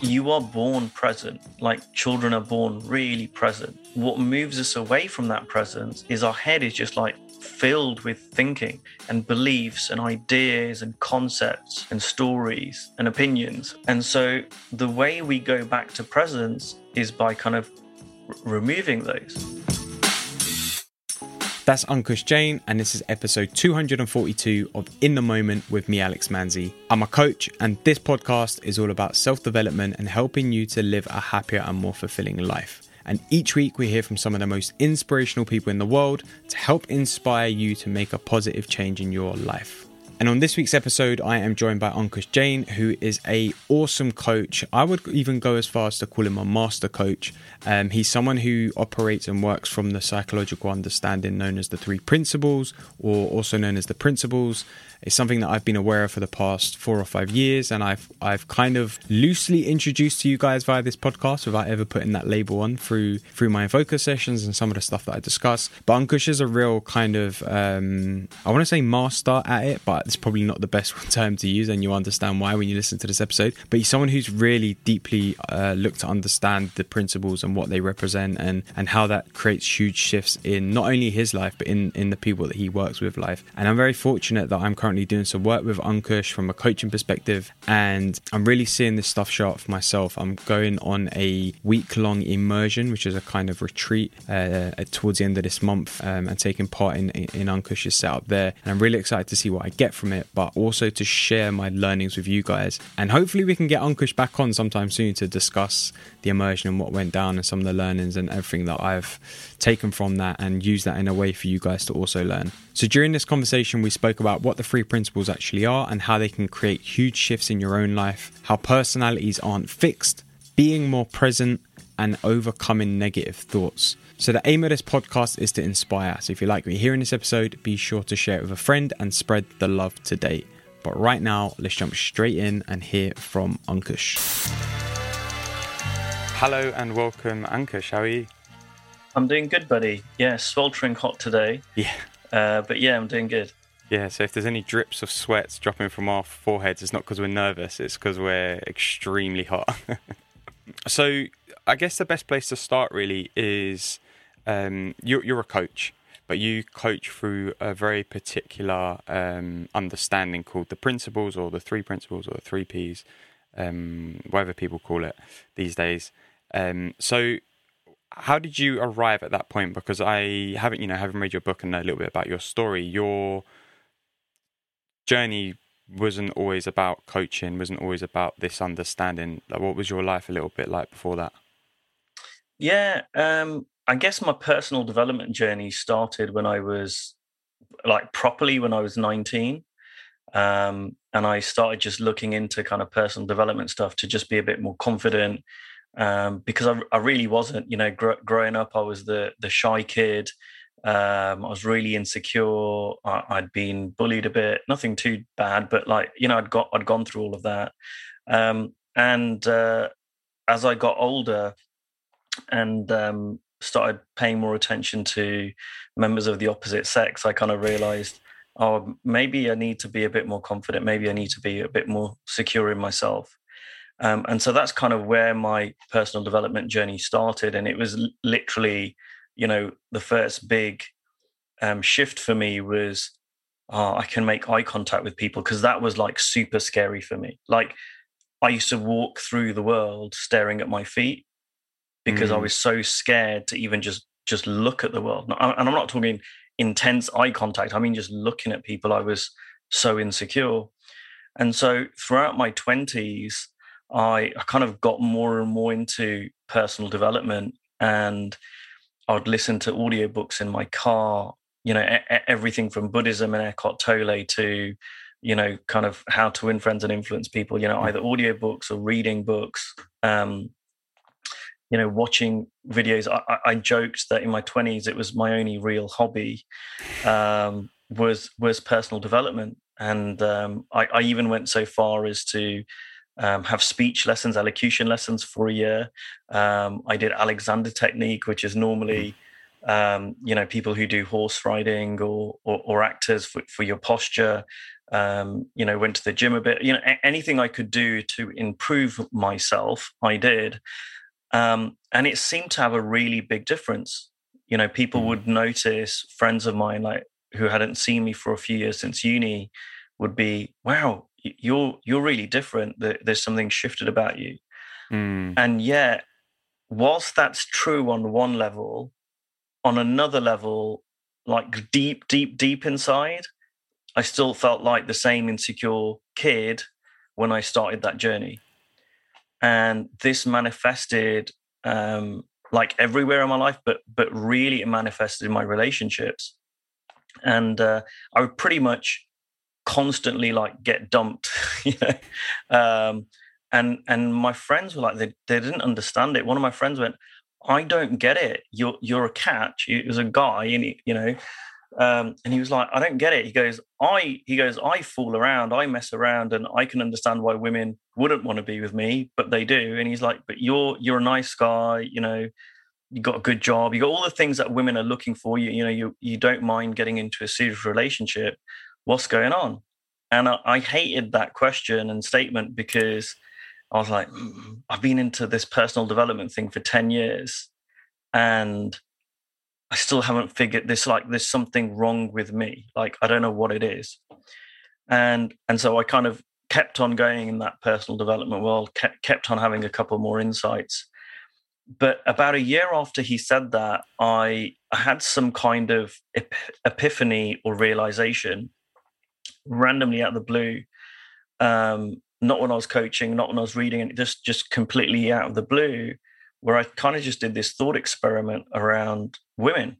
You are born present, like children are born really present. What moves us away from that presence is our head is just like filled with thinking and beliefs and ideas and concepts and stories and opinions. And so the way we go back to presence is by kind of r- removing those. That's Ankush Jain, and this is episode 242 of In the Moment with me, Alex Manzi. I'm a coach, and this podcast is all about self development and helping you to live a happier and more fulfilling life. And each week we hear from some of the most inspirational people in the world to help inspire you to make a positive change in your life. And on this week's episode, I am joined by Ankush Jain, who is a awesome coach. I would even go as far as to call him a master coach. Um, he's someone who operates and works from the psychological understanding known as the three principles, or also known as the principles. It's something that I've been aware of for the past four or five years, and I've I've kind of loosely introduced to you guys via this podcast without ever putting that label on through through my focus sessions and some of the stuff that I discuss. But Ankush is a real kind of um, I want to say master at it, but it's probably not the best term to use, and you understand why when you listen to this episode. But he's someone who's really deeply uh, looked to understand the principles and what they represent, and and how that creates huge shifts in not only his life but in in the people that he works with life. And I'm very fortunate that I'm currently currently doing some work with Ankush from a coaching perspective, and I'm really seeing this stuff show up for myself. I'm going on a week long immersion, which is a kind of retreat uh, towards the end of this month, um, and taking part in, in Ankush's setup there. And I'm really excited to see what I get from it, but also to share my learnings with you guys. And hopefully, we can get Ankush back on sometime soon to discuss the immersion and what went down and some of the learnings and everything that I've taken from that and use that in a way for you guys to also learn. So, during this conversation, we spoke about what the three principles actually are and how they can create huge shifts in your own life, how personalities aren't fixed, being more present, and overcoming negative thoughts. So, the aim of this podcast is to inspire. So, if you like what you in this episode, be sure to share it with a friend and spread the love today. But right now, let's jump straight in and hear from Ankush. Hello and welcome, Ankush. How are you? I'm doing good, buddy. Yeah, sweltering hot today. Yeah. Uh, but yeah, I'm doing good. Yeah, so if there's any drips of sweats dropping from our foreheads, it's not because we're nervous, it's because we're extremely hot. so I guess the best place to start really is um, you're, you're, a coach, but you coach through a very particular um, understanding called the principles or the three principles or the three Ps, um, whatever people call it these days. Um, so how did you arrive at that point? Because I haven't, you know, having read your book and know a little bit about your story, your journey wasn't always about coaching, wasn't always about this understanding. Like, what was your life a little bit like before that? Yeah, um, I guess my personal development journey started when I was like properly when I was 19. Um, and I started just looking into kind of personal development stuff to just be a bit more confident, um, because I, I, really wasn't. You know, gr- growing up, I was the the shy kid. Um, I was really insecure. I, had been bullied a bit, nothing too bad, but like you know, I'd got I'd gone through all of that. Um, and uh, as I got older and um, started paying more attention to members of the opposite sex, I kind of realized, oh, maybe I need to be a bit more confident. Maybe I need to be a bit more secure in myself. Um, and so that's kind of where my personal development journey started. And it was literally, you know, the first big um, shift for me was oh, I can make eye contact with people because that was like super scary for me. Like I used to walk through the world staring at my feet because mm. I was so scared to even just just look at the world. And I'm not talking intense eye contact. I mean just looking at people. I was so insecure. And so throughout my 20s, I, I kind of got more and more into personal development and I would listen to audiobooks in my car, you know, everything from Buddhism and Eckhart Tolle to, you know, kind of how to win friends and influence people, you know, either audiobooks or reading books, um, you know, watching videos. I, I joked that in my 20s, it was my only real hobby um, was, was personal development. And um, I, I even went so far as to, um, have speech lessons, elocution lessons for a year. Um, I did Alexander technique, which is normally, mm-hmm. um, you know, people who do horse riding or or, or actors for, for your posture. um, you know, went to the gym a bit. You know, a- anything I could do to improve myself, I did. Um, and it seemed to have a really big difference. You know, people would notice friends of mine, like who hadn't seen me for a few years since uni, would be, "Wow, you're you're really different. There's something shifted about you." Mm. And yet, whilst that's true on one level, on another level, like deep, deep, deep inside, I still felt like the same insecure kid when I started that journey. And this manifested um, like everywhere in my life, but but really it manifested in my relationships. And uh, I would pretty much constantly like get dumped, you know. Um, and and my friends were like they, they didn't understand it. One of my friends went, I don't get it. You're you're a catch. He was a guy, and he, you know, um, and he was like, I don't get it. He goes, I he goes, I fool around, I mess around, and I can understand why women wouldn't want to be with me, but they do. And he's like, but you're you're a nice guy, you know, you got a good job, you got all the things that women are looking for. You you know, you you don't mind getting into a serious relationship. What's going on? And I, I hated that question and statement because I was like, mm, I've been into this personal development thing for 10 years and I still haven't figured this like there's something wrong with me. Like I don't know what it is. And and so I kind of kept on going in that personal development world, kept kept on having a couple more insights. But about a year after he said that, I, I had some kind of ep- epiphany or realization randomly out of the blue. Um, not when I was coaching, not when I was reading, and just just completely out of the blue, where I kind of just did this thought experiment around women,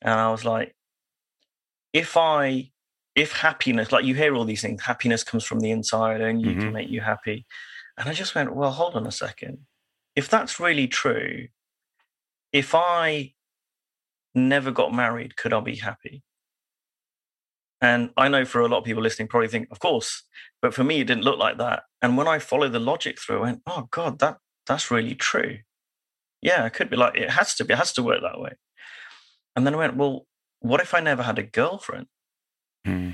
and I was like, if I, if happiness, like you hear all these things, happiness comes from the inside, and you mm-hmm. can make you happy, and I just went, well, hold on a second, if that's really true, if I never got married, could I be happy? And I know for a lot of people listening probably think, of course, but for me, it didn't look like that. And when I followed the logic through, I went, oh God, that that's really true. Yeah, it could be like it has to be, it has to work that way. And then I went, well, what if I never had a girlfriend? Hmm.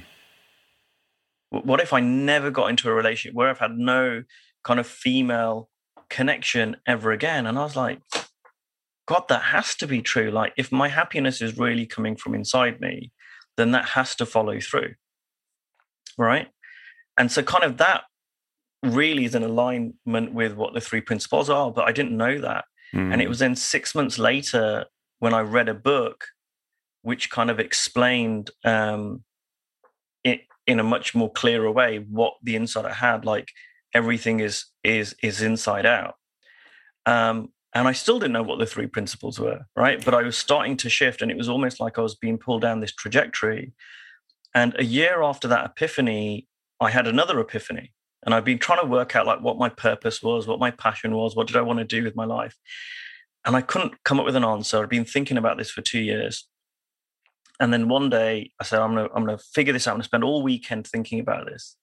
What if I never got into a relationship where I've had no kind of female connection ever again? And I was like, God, that has to be true. Like, if my happiness is really coming from inside me, then that has to follow through. Right. And so, kind of that really is in alignment with what the three principles are, but I didn't know that. Mm. And it hmm. was then six months later when I read a book which kind of explained um, it in a much more clearer way what the insight I had, like everything is is is inside out. Um, and I still didn't know what the three principles were, right? But I was starting to shift, and it was almost like I was being pulled down this trajectory. And a year after that epiphany, I had another epiphany. And I've been trying to work out like what my purpose was, what my passion was, what did I want to do with my life? And I couldn't come up with an answer. I'd been thinking about this for two years. And then one day I said, I'm gonna I'm gonna figure this out. I'm gonna spend all weekend thinking about this.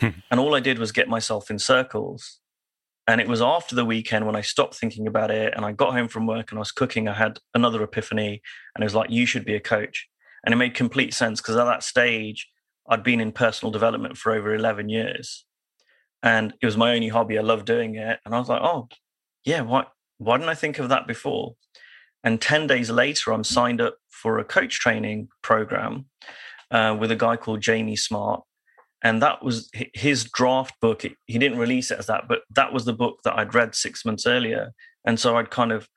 Hmm. and all I did was get myself in circles and it was after the weekend when I stopped thinking about it and I got home from work and I was cooking, I had another epiphany and it was like, you should be a coach. And it made complete sense because at that stage, I'd been in personal development for over 11 years. And it was my only hobby. I loved doing it. And I was like, oh, yeah, why, why didn't I think of that before? And 10 days later, I'm signed up for a coach training program uh, with a guy called Jamie Smart and that was his draft book. He didn't release it as that, but that was the book that I'd read six months earlier, and so I'd kind of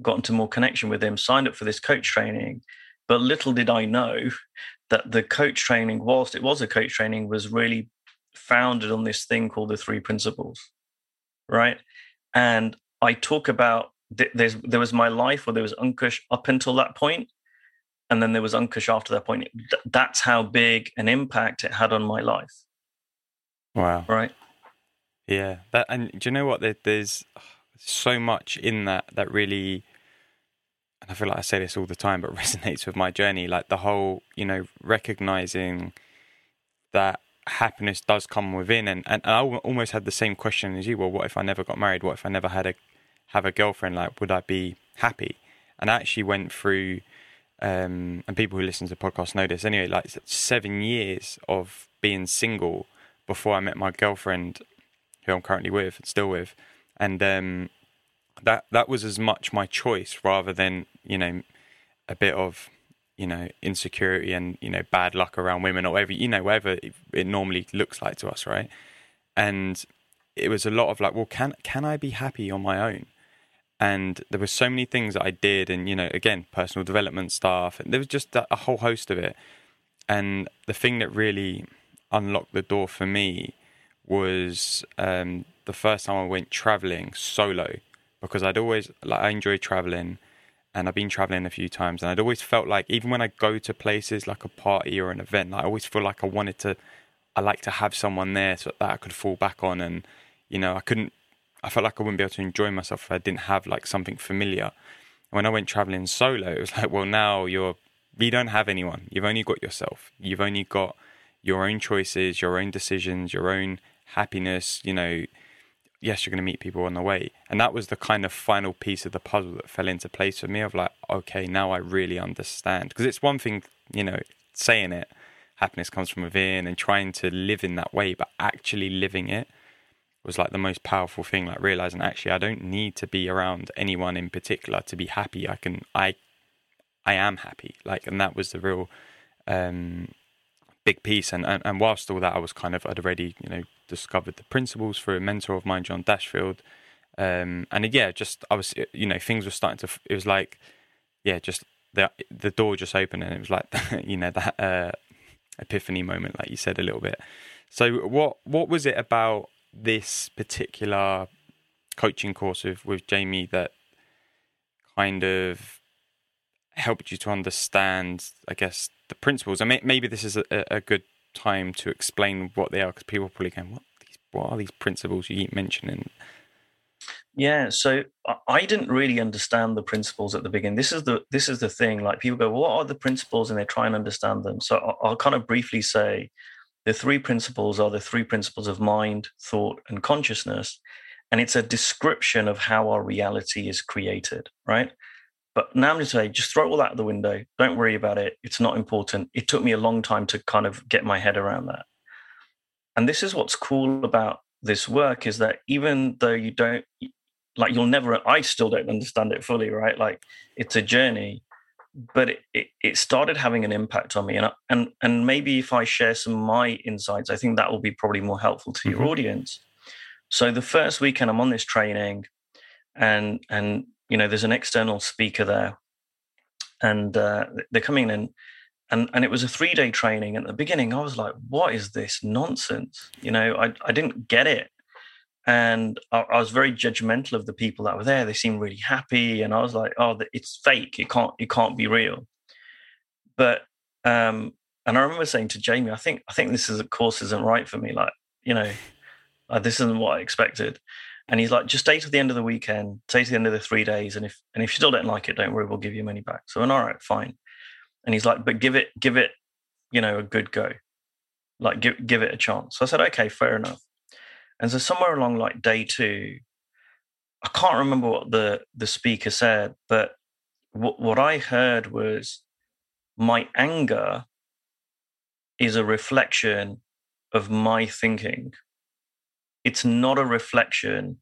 gotten to more connection with him. Signed up for this coach training, but little did I know that the coach training, whilst it was a coach training, was really founded on this thing called the three principles, right? And I talk about there was my life where there was Ankush up until that point, and then there was Ankush after that point. That's how big an impact it had on my life. Wow! Right? Yeah. That and do you know what? there's so much in that that really, and I feel like I say this all the time, but resonates with my journey. Like the whole, you know, recognizing that happiness does come within, and and I almost had the same question as you. Well, what if I never got married? What if I never had a have a girlfriend? Like, would I be happy? And I actually went through um, and people who listen to the podcast know this anyway, like seven years of being single before I met my girlfriend, who I'm currently with, still with, and um, that that was as much my choice rather than you know a bit of you know insecurity and you know bad luck around women or whatever you know whatever it, it normally looks like to us, right? And it was a lot of like, well, can can I be happy on my own? And there were so many things that I did, and you know, again, personal development stuff, and there was just a, whole host of it. And the thing that really unlocked the door for me was um, the first time I went traveling solo because I'd always like I enjoy traveling and I've been traveling a few times and I'd always felt like even when I go to places like a party or an event, I always feel like I wanted to I like to have someone there so that I could fall back on and you know, I couldn't I felt like I wouldn't be able to enjoy myself if I didn't have like something familiar. And When I went traveling solo, it was like, well now you're you don't have anyone. You've only got yourself. You've only got your own choices, your own decisions, your own happiness, you know, yes, you're going to meet people on the way. And that was the kind of final piece of the puzzle that fell into place for me of like, okay, now I really understand. Because it's one thing, you know, saying it, happiness comes from within and trying to live in that way, but actually living it was like the most powerful thing, like realizing actually I don't need to be around anyone in particular to be happy. I can, I, I am happy. Like, and that was the real, um, big piece. And, and, and whilst all that, I was kind of, I'd already, you know, discovered the principles through a mentor of mine, John Dashfield. Um, and yeah, just I was, you know, things were starting to. It was like, yeah, just the the door just opened, and it was like, you know, that uh, epiphany moment, like you said a little bit. So, what what was it about this particular coaching course with with Jamie that kind of helped you to understand, I guess, the principles? I mean, maybe this is a, a good time to explain what they are because people are probably going, "What these? What are these principles you keep mentioning?" Yeah, so I didn't really understand the principles at the beginning. This is the this is the thing. Like people go, "What are the principles?" and they try and understand them. So I'll, I'll kind of briefly say the three principles are the three principles of mind, thought, and consciousness, and it's a description of how our reality is created. Right. But now I'm going to say, just throw all that out the window. Don't worry about it. It's not important. It took me a long time to kind of get my head around that. And this is what's cool about this work is that even though you don't, like, you'll never, I still don't understand it fully, right? Like, it's a journey, but it, it, it started having an impact on me. And, and, and maybe if I share some of my insights, I think that will be probably more helpful to mm-hmm. your audience. So the first weekend I'm on this training and, and you know, there's an external speaker there, and uh, they're coming in, and and it was a three day training. And at the beginning, I was like, "What is this nonsense?" You know, I I didn't get it, and I, I was very judgmental of the people that were there. They seemed really happy, and I was like, "Oh, it's fake. It can't it can't be real." But um, and I remember saying to Jamie, "I think I think this is course isn't right for me. Like, you know, like, this isn't what I expected." And he's like, just stay to the end of the weekend, stay to the end of the three days, and if and if you still don't like it, don't worry, we'll give you money back. So, and all right, fine. And he's like, but give it, give it, you know, a good go, like give give it a chance. So I said, okay, fair enough. And so somewhere along like day two, I can't remember what the the speaker said, but what what I heard was my anger is a reflection of my thinking it's not a reflection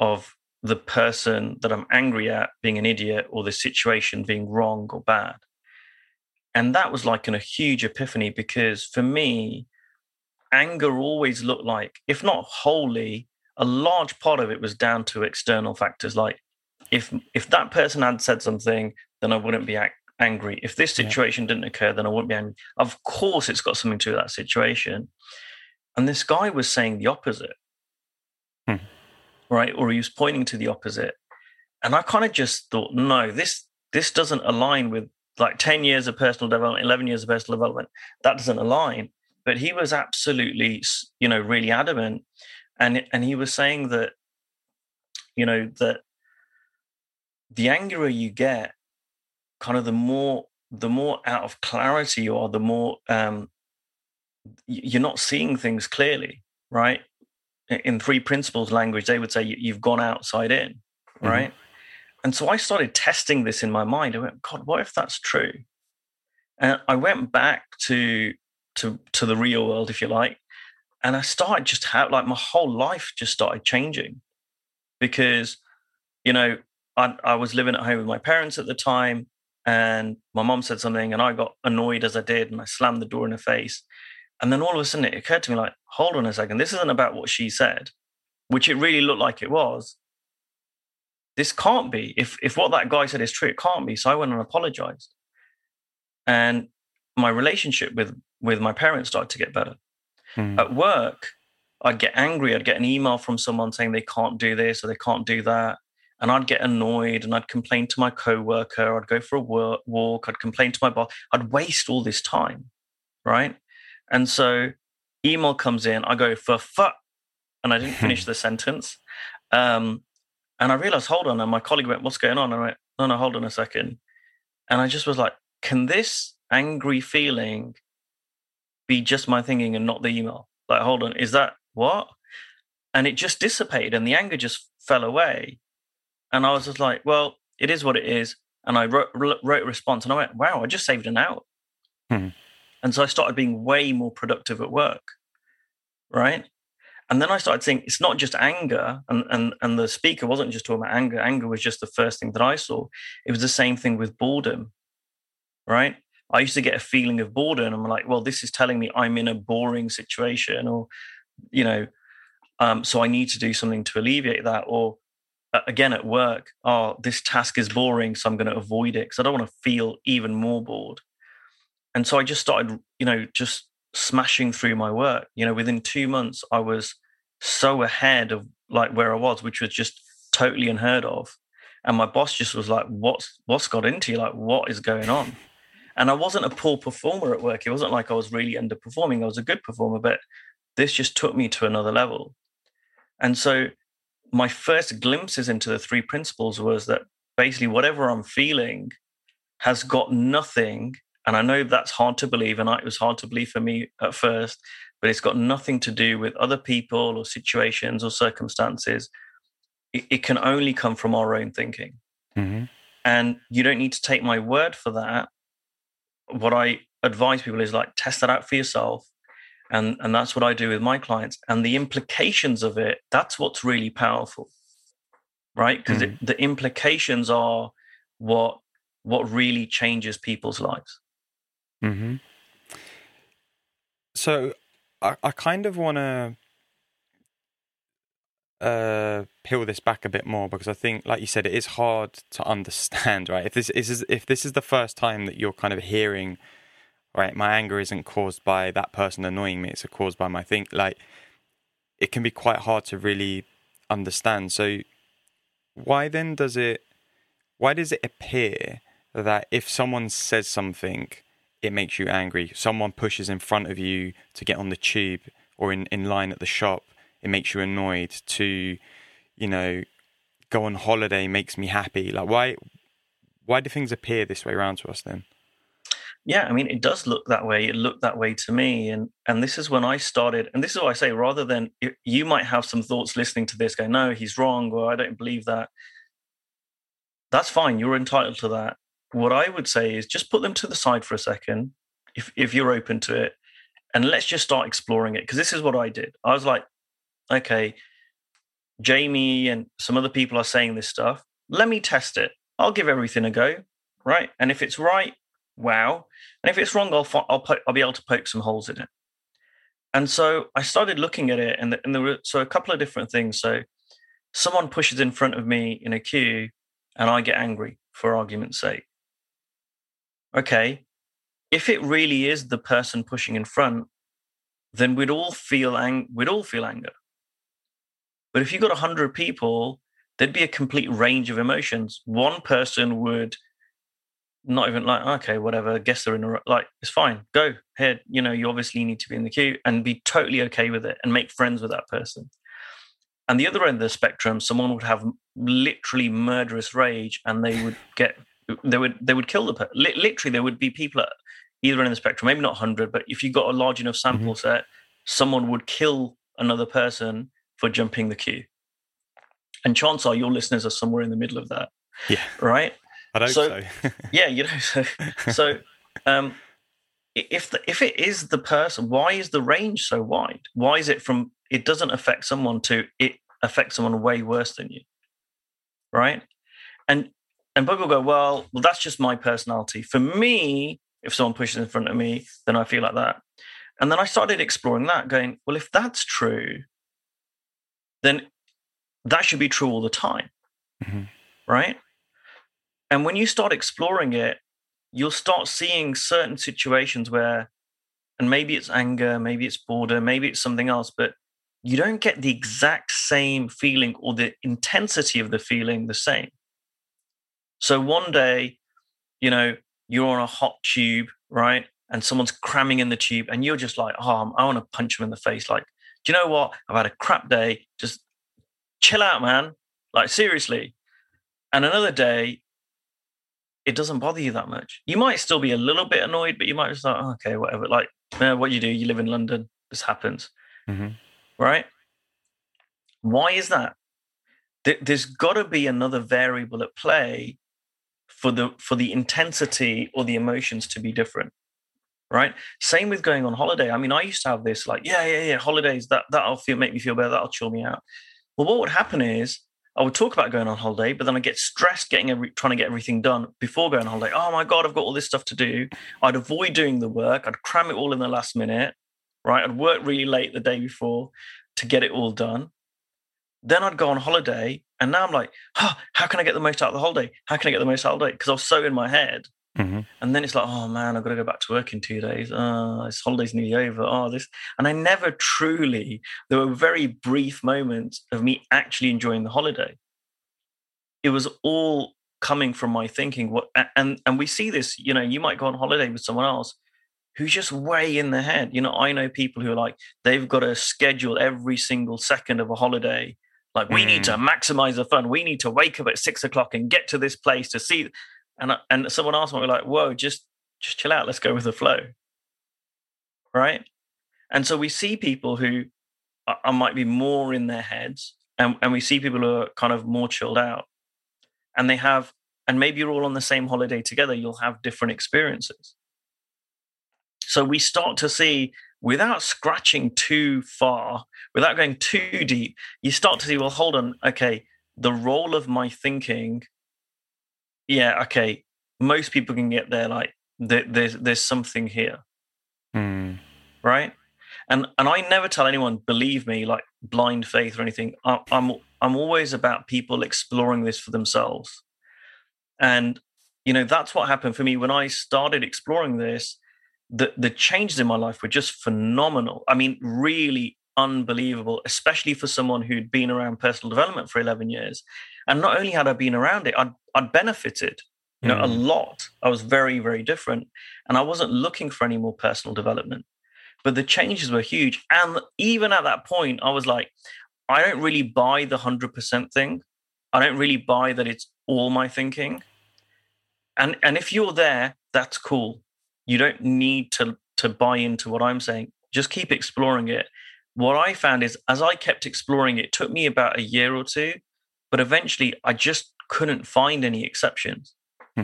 of the person that I'm angry at being an idiot or the situation being wrong or bad. And that was like an, a huge epiphany because for me, anger always looked like, if not wholly, a large part of it was down to external factors. Like if if that person had said something, then I wouldn't be angry. If this situation yeah. didn't occur, then I wouldn't be angry. Of course, it's got something to do with that situation. And this guy was saying the opposite hmm. right? Or he was pointing to the opposite. And I kind of just thought, no, this this doesn't align with like 10 years of personal development, 11 years of personal development. That doesn't align. But he was absolutely, you know, really adamant. And, and he was saying that, you know, that the angrier you get, kind of the more the more out of clarity you are, the more um, you're not seeing things clearly, right? in three principles language, they would say you've gone outside in, mm-hmm. right? Mm-hmm. And so I started testing this in my mind. I went, God, what if that's true? And I went back to to to the real world, if you like. And I started just how like my whole life just started changing because, you know, I, I was living at home with my parents at the time, and my mom said something, and I got annoyed as I did, and I slammed the door in her face. And then all of a sudden, it occurred to me, like, hold on a second, this isn't about what she said, which it really looked like it was. This can't be. If if what that guy said is true, it can't be. So I went and apologized, and my relationship with with my parents started to get better. Mm. At work, I'd get angry. I'd get an email from someone saying they can't do this or they can't do that. And I'd get annoyed and I'd complain to my coworker. I'd go for a work, walk. I'd complain to my boss. I'd waste all this time. Right. And so email comes in. I go for fuck. And I didn't finish the sentence. Um, and I realized, hold on. And my colleague went, what's going on? And I went, no, no, hold on a second. And I just was like, can this angry feeling be just my thinking and not the email? Like, hold on, is that what? And it just dissipated and the anger just fell away. And I was just like, well, it is what it is. And I wrote, wrote a response and I went, wow, I just saved an hour. Hmm. And so I started being way more productive at work. Right. And then I started saying it's not just anger, and, and, and the speaker wasn't just talking about anger. Anger was just the first thing that I saw. It was the same thing with boredom, right? I used to get a feeling of boredom. I'm like, well, this is telling me I'm in a boring situation, or you know, um, so I need to do something to alleviate that. Or uh, again at work, oh, this task is boring, so I'm going to avoid it because I don't want to feel even more bored. And so I just started, you know, just smashing through my work. You know, within two months, I was so ahead of like where I was, which was just totally unheard of. And my boss just was like, "What's what's got into you? Like, what is going on?" And I wasn't a poor performer at work. It wasn't like I was really underperforming. I was a good performer, but this just took me to another level. And so my first glimpses into the three principles was that basically whatever I'm feeling has got nothing. And I know that's hard to believe, and it was hard to believe for me at first, but it's got nothing to do with other people or situations or circumstances. It, it can only come from our own thinking. Mm-hmm. And you don't need to take my word for that. What I advise people is like test that out for yourself and and that's what i do with my clients and the implications of it that's what's really powerful right because mm. the implications are what what really changes people's lives mm-hmm. so I, I kind of want to uh peel this back a bit more because I think, like you said, it is hard to understand, right? If this is if this is the first time that you're kind of hearing right? My anger isn't caused by that person annoying me; it's caused by my think. Like, it can be quite hard to really understand. So, why then does it? Why does it appear that if someone says something, it makes you angry? Someone pushes in front of you to get on the tube or in, in line at the shop, it makes you annoyed. To, you know, go on holiday makes me happy. Like, why? Why do things appear this way around to us then? yeah i mean it does look that way it looked that way to me and and this is when i started and this is what i say rather than you might have some thoughts listening to this go no he's wrong or i don't believe that that's fine you're entitled to that what i would say is just put them to the side for a second if if you're open to it and let's just start exploring it because this is what i did i was like okay jamie and some other people are saying this stuff let me test it i'll give everything a go right and if it's right wow. And if it's wrong, I'll, I'll, po- I'll be able to poke some holes in it. And so I started looking at it, and, the, and there were so a couple of different things. So someone pushes in front of me in a queue, and I get angry for argument's sake. Okay, if it really is the person pushing in front, then we'd all feel ang- we'd all feel anger. But if you got a hundred people, there'd be a complete range of emotions. One person would not even like okay whatever guess they're in a like it's fine go ahead you know you obviously need to be in the queue and be totally okay with it and make friends with that person and the other end of the spectrum someone would have literally murderous rage and they would get they would they would kill the person literally there would be people at either end of the spectrum maybe not 100 but if you got a large enough sample mm-hmm. set someone would kill another person for jumping the queue and chance are your listeners are somewhere in the middle of that yeah right I don't so. so. yeah, you know, so so um, if the, if it is the person, why is the range so wide? Why is it from it doesn't affect someone to it affects someone way worse than you, right? And and people go, well, well, that's just my personality. For me, if someone pushes in front of me, then I feel like that. And then I started exploring that, going, well, if that's true, then that should be true all the time, mm-hmm. right? And when you start exploring it, you'll start seeing certain situations where, and maybe it's anger, maybe it's boredom, maybe it's something else, but you don't get the exact same feeling or the intensity of the feeling the same. So one day, you know, you're on a hot tube, right? And someone's cramming in the tube, and you're just like, oh, I want to punch them in the face. Like, you know what? I've had a crap day. Just chill out, man. Like, seriously. And another day, it doesn't bother you that much. You might still be a little bit annoyed, but you might just like, oh, okay, whatever. Like, what you do, you live in London. This happens, mm-hmm. right? Why is that? There's got to be another variable at play for the for the intensity or the emotions to be different, right? Same with going on holiday. I mean, I used to have this like, yeah, yeah, yeah, holidays that that'll feel make me feel better. That'll chill me out. Well, what would happen is I would talk about going on holiday, but then I get stressed getting every, trying to get everything done before going on holiday. Oh my god, I've got all this stuff to do. I'd avoid doing the work. I'd cram it all in the last minute, right? I'd work really late the day before to get it all done. Then I'd go on holiday, and now I'm like, how can I get the most out of the holiday? How can I get the most out of the holiday? Because I was so in my head. Mm-hmm. And then it's like, oh man, I've got to go back to work in two days. Oh, this holiday's nearly over. Oh, this. And I never truly, there were very brief moments of me actually enjoying the holiday. It was all coming from my thinking. What and and we see this, you know, you might go on holiday with someone else who's just way in the head. You know, I know people who are like, they've got to schedule every single second of a holiday. Like, we mm. need to mm. maximize the fun. We need to wake up at six o'clock and get to this place to see and and someone asked me like, "Whoa, just just chill out. Let's go with the flow." Right? And so we see people who are, are might be more in their heads, and and we see people who are kind of more chilled out, and they have, and maybe you're all on the same holiday together. You'll have different experiences. So we start to see without scratching too far, without going too deep, you start to see, well, hold on, okay, the role of my thinking yeah, okay, most people can get there. Like there's there's something here, mm. right? And and I never tell anyone, believe me, like blind faith or anything. I, I'm I'm always about people exploring this for themselves, and you know that's what happened for me when I started exploring this. The the changes in my life were just phenomenal. I mean, really unbelievable, especially for someone who'd been around personal development for 11 years. And not only had I been around it, I'd, I'd benefited, you know, mm. a lot. I was very, very different. And I wasn't looking for any more personal development. But the changes were huge. And even at that point, I was like, I don't really buy the 100% thing. I don't really buy that it's all my thinking. And, and if you're there, that's cool. You don't need to, to buy into what I'm saying. Just keep exploring it what I found is as I kept exploring, it took me about a year or two, but eventually I just couldn't find any exceptions. Hmm.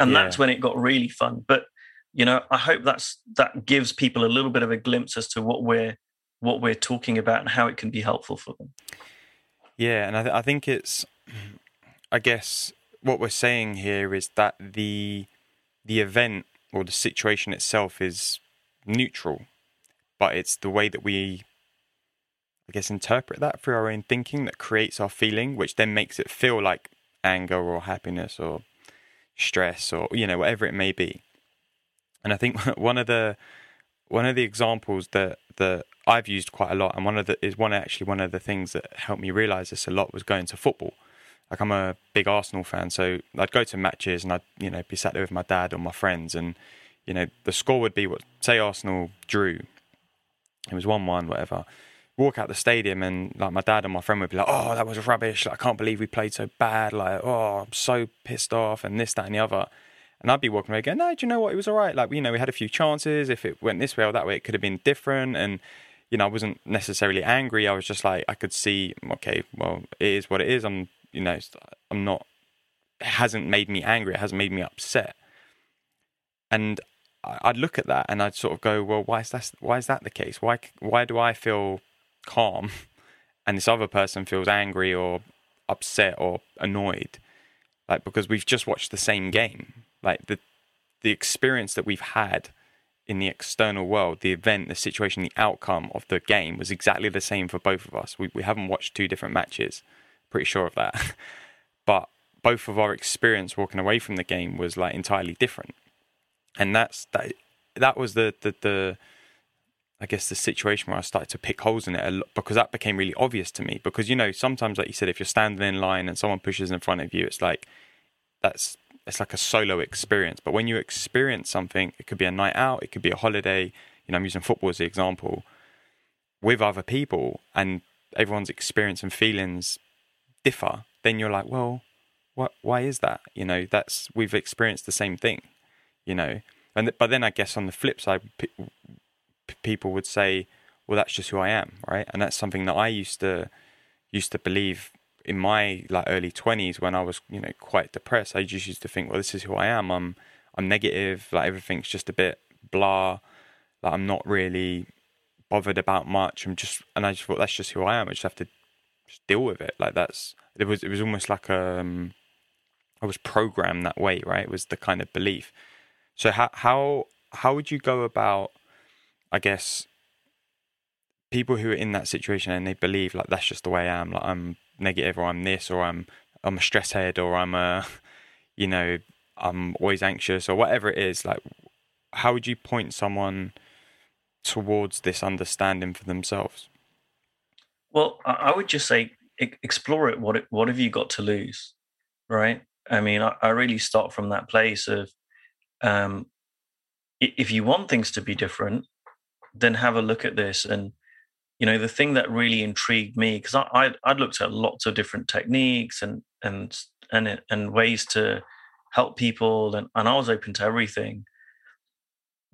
And yeah. that's when it got really fun. But you know, I hope that's that gives people a little bit of a glimpse as to what we're what we're talking about and how it can be helpful for them. Yeah, and I, th- I think it's, I guess, what we're saying here is that the the event or the situation itself is neutral but it's the way that we I guess interpret that through our own thinking that creates our feeling, which then makes it feel like anger or happiness or stress or you know whatever it may be. And I think one of the one of the examples that that I've used quite a lot, and one of the is one actually one of the things that helped me realize this a lot was going to football. Like I'm a big Arsenal fan, so I'd go to matches and I'd you know be sat there with my dad or my friends, and you know the score would be what say Arsenal drew, it was one one, whatever. Walk out the stadium and like my dad and my friend would be like, "Oh, that was rubbish! Like, I can't believe we played so bad! Like, oh, I'm so pissed off!" And this, that, and the other. And I'd be walking away going, "No, do you know what? It was all right. Like, you know, we had a few chances. If it went this way or that way, it could have been different." And you know, I wasn't necessarily angry. I was just like, I could see, okay, well, it is what it is. I'm, you know, I'm not. It hasn't made me angry. It hasn't made me upset. And I'd look at that and I'd sort of go, well, why is that? Why is that the case? Why why do I feel calm, and this other person feels angry or upset or annoyed? Like because we've just watched the same game. Like the the experience that we've had in the external world, the event, the situation, the outcome of the game was exactly the same for both of us. We we haven't watched two different matches. Pretty sure of that. but both of our experience walking away from the game was like entirely different. And that's that that was the the, the I guess the situation where I started to pick holes in it a lot because that became really obvious to me. Because you know, sometimes like you said, if you're standing in line and someone pushes in front of you, it's like that's it's like a solo experience. But when you experience something, it could be a night out, it could be a holiday. You know, I'm using football as the example with other people, and everyone's experience and feelings differ. Then you're like, well, what? Why is that? You know, that's we've experienced the same thing. You know, and but then I guess on the flip side, p- people would say, well, that's just who I am, right? And that's something that I used to used to believe in my like early 20s when I was you know quite depressed. I just used to think well this is who I am. I'm I'm negative. Like everything's just a bit blah. Like I'm not really bothered about much. I'm just and I just thought that's just who I am. I just have to just deal with it. Like that's it was it was almost like um I was programmed that way right? It was the kind of belief so how how how would you go about I guess people who are in that situation and they believe like that's just the way I am. Like I'm negative or I'm this or I'm I'm a stress head or I'm a you know I'm always anxious or whatever it is like how would you point someone towards this understanding for themselves? Well I would just say explore it. What what have you got to lose right? I mean I, I really start from that place of um if you want things to be different then have a look at this. And you know the thing that really intrigued me because I I'd, I'd, looked at lots of different techniques and and and and ways to help people and, and I was open to everything.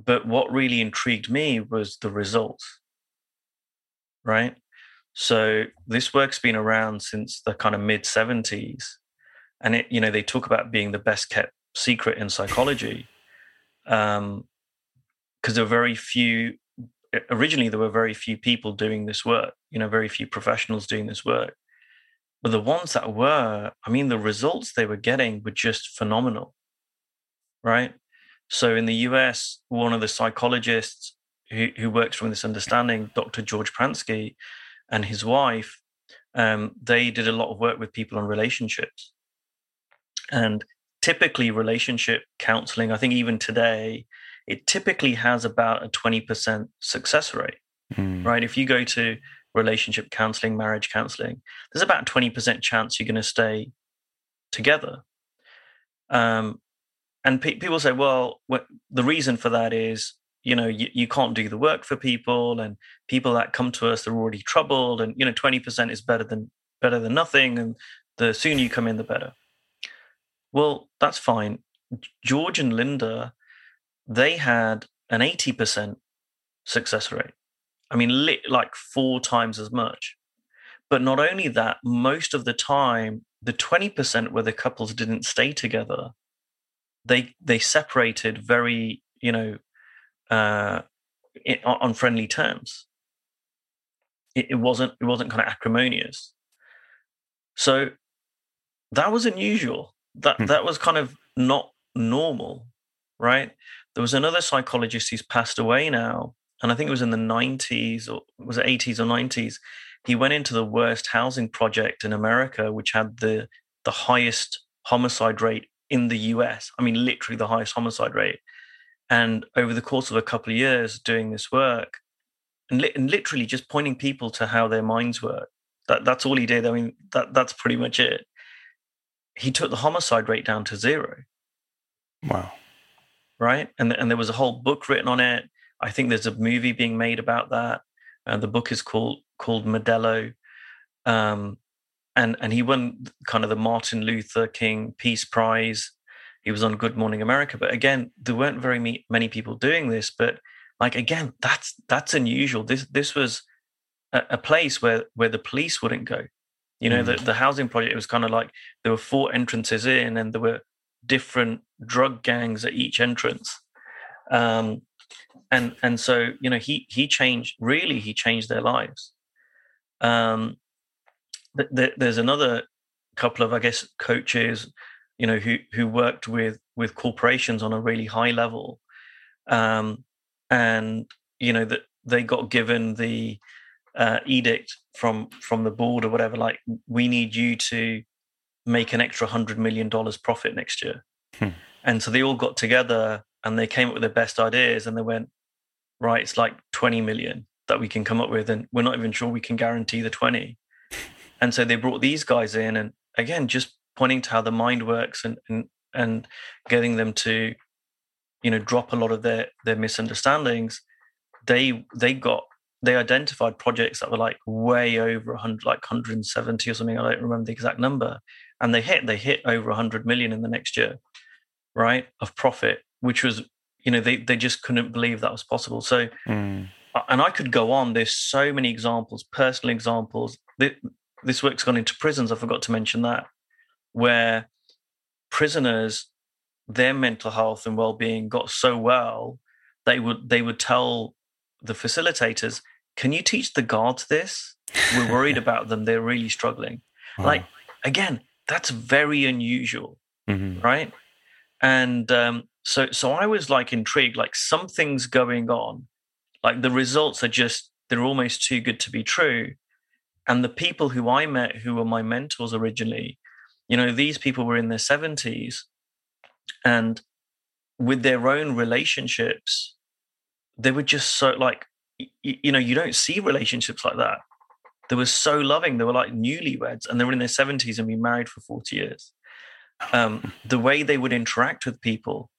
But what really intrigued me was the results. Right? So this work's been around since the kind of mid 70s and it you know they talk about being the best kept secret in psychology um because there were very few originally there were very few people doing this work, you know, very few professionals doing this work. But the ones that were, I mean, the results they were getting were just phenomenal, right? So in the US, one of the psychologists who, who works from this understanding, Dr. George Pransky, and his wife, um, they did a lot of work with people on relationships. And typically, relationship counseling, I think even today, it typically has about a 20% success rate, mm. right? If you go to relationship counseling, marriage counseling, there's about a 20% chance you're going to stay together. Um, and pe- people say, well, the reason for that is, you know, you, you can't do the work for people, and people that come to us, they're already troubled, and you know, 20% is better than better than nothing, and the sooner you come in, the better. Well, that's fine. George and Linda they had an 80% success rate. I mean, like four times as much. But not only that, most of the time, the 20% where the couples didn't stay together, they they separated very, you know, uh, on friendly terms. It, it wasn't it wasn't kind of acrimonious. So that was unusual. That hmm. that was kind of not normal, right? There was another psychologist who's passed away now, and I think it was in the 90s or was it 80s or 90s. He went into the worst housing project in America, which had the the highest homicide rate in the US. I mean, literally the highest homicide rate. And over the course of a couple of years doing this work, and, li- and literally just pointing people to how their minds work. That that's all he did. I mean, that that's pretty much it. He took the homicide rate down to zero. Wow right? And and there was a whole book written on it. I think there's a movie being made about that. Uh, the book is called called Modello, um, and and he won kind of the Martin Luther King Peace Prize. He was on Good Morning America, but again, there weren't very many people doing this. But like again, that's that's unusual. This this was a, a place where where the police wouldn't go. You know, mm. the, the housing project it was kind of like there were four entrances in, and there were different drug gangs at each entrance. Um, and and so you know he he changed really he changed their lives. Um, th- th- there's another couple of I guess coaches, you know, who who worked with with corporations on a really high level, um, and you know that they got given the uh, edict from from the board or whatever, like we need you to make an extra hundred million dollars profit next year. Hmm. And so they all got together and they came up with their best ideas and they went, right, it's like 20 million that we can come up with. And we're not even sure we can guarantee the 20. And so they brought these guys in and again, just pointing to how the mind works and, and, and getting them to, you know, drop a lot of their, their misunderstandings. They, they got they identified projects that were like way over 100 like 170 or something i don't remember the exact number and they hit they hit over 100 million in the next year right of profit which was you know they they just couldn't believe that was possible so mm. and i could go on there's so many examples personal examples this work's gone into prisons i forgot to mention that where prisoners their mental health and well-being got so well they would they would tell the facilitators, can you teach the guards this? We're worried about them. They're really struggling. Like, again, that's very unusual, mm-hmm. right? And um, so, so I was like intrigued, like something's going on. Like the results are just, they're almost too good to be true. And the people who I met, who were my mentors originally, you know, these people were in their 70s and with their own relationships, they were just so like you, you know you don't see relationships like that. They were so loving. They were like newlyweds and they were in their 70s and been married for 40 years. Um, the way they would interact with people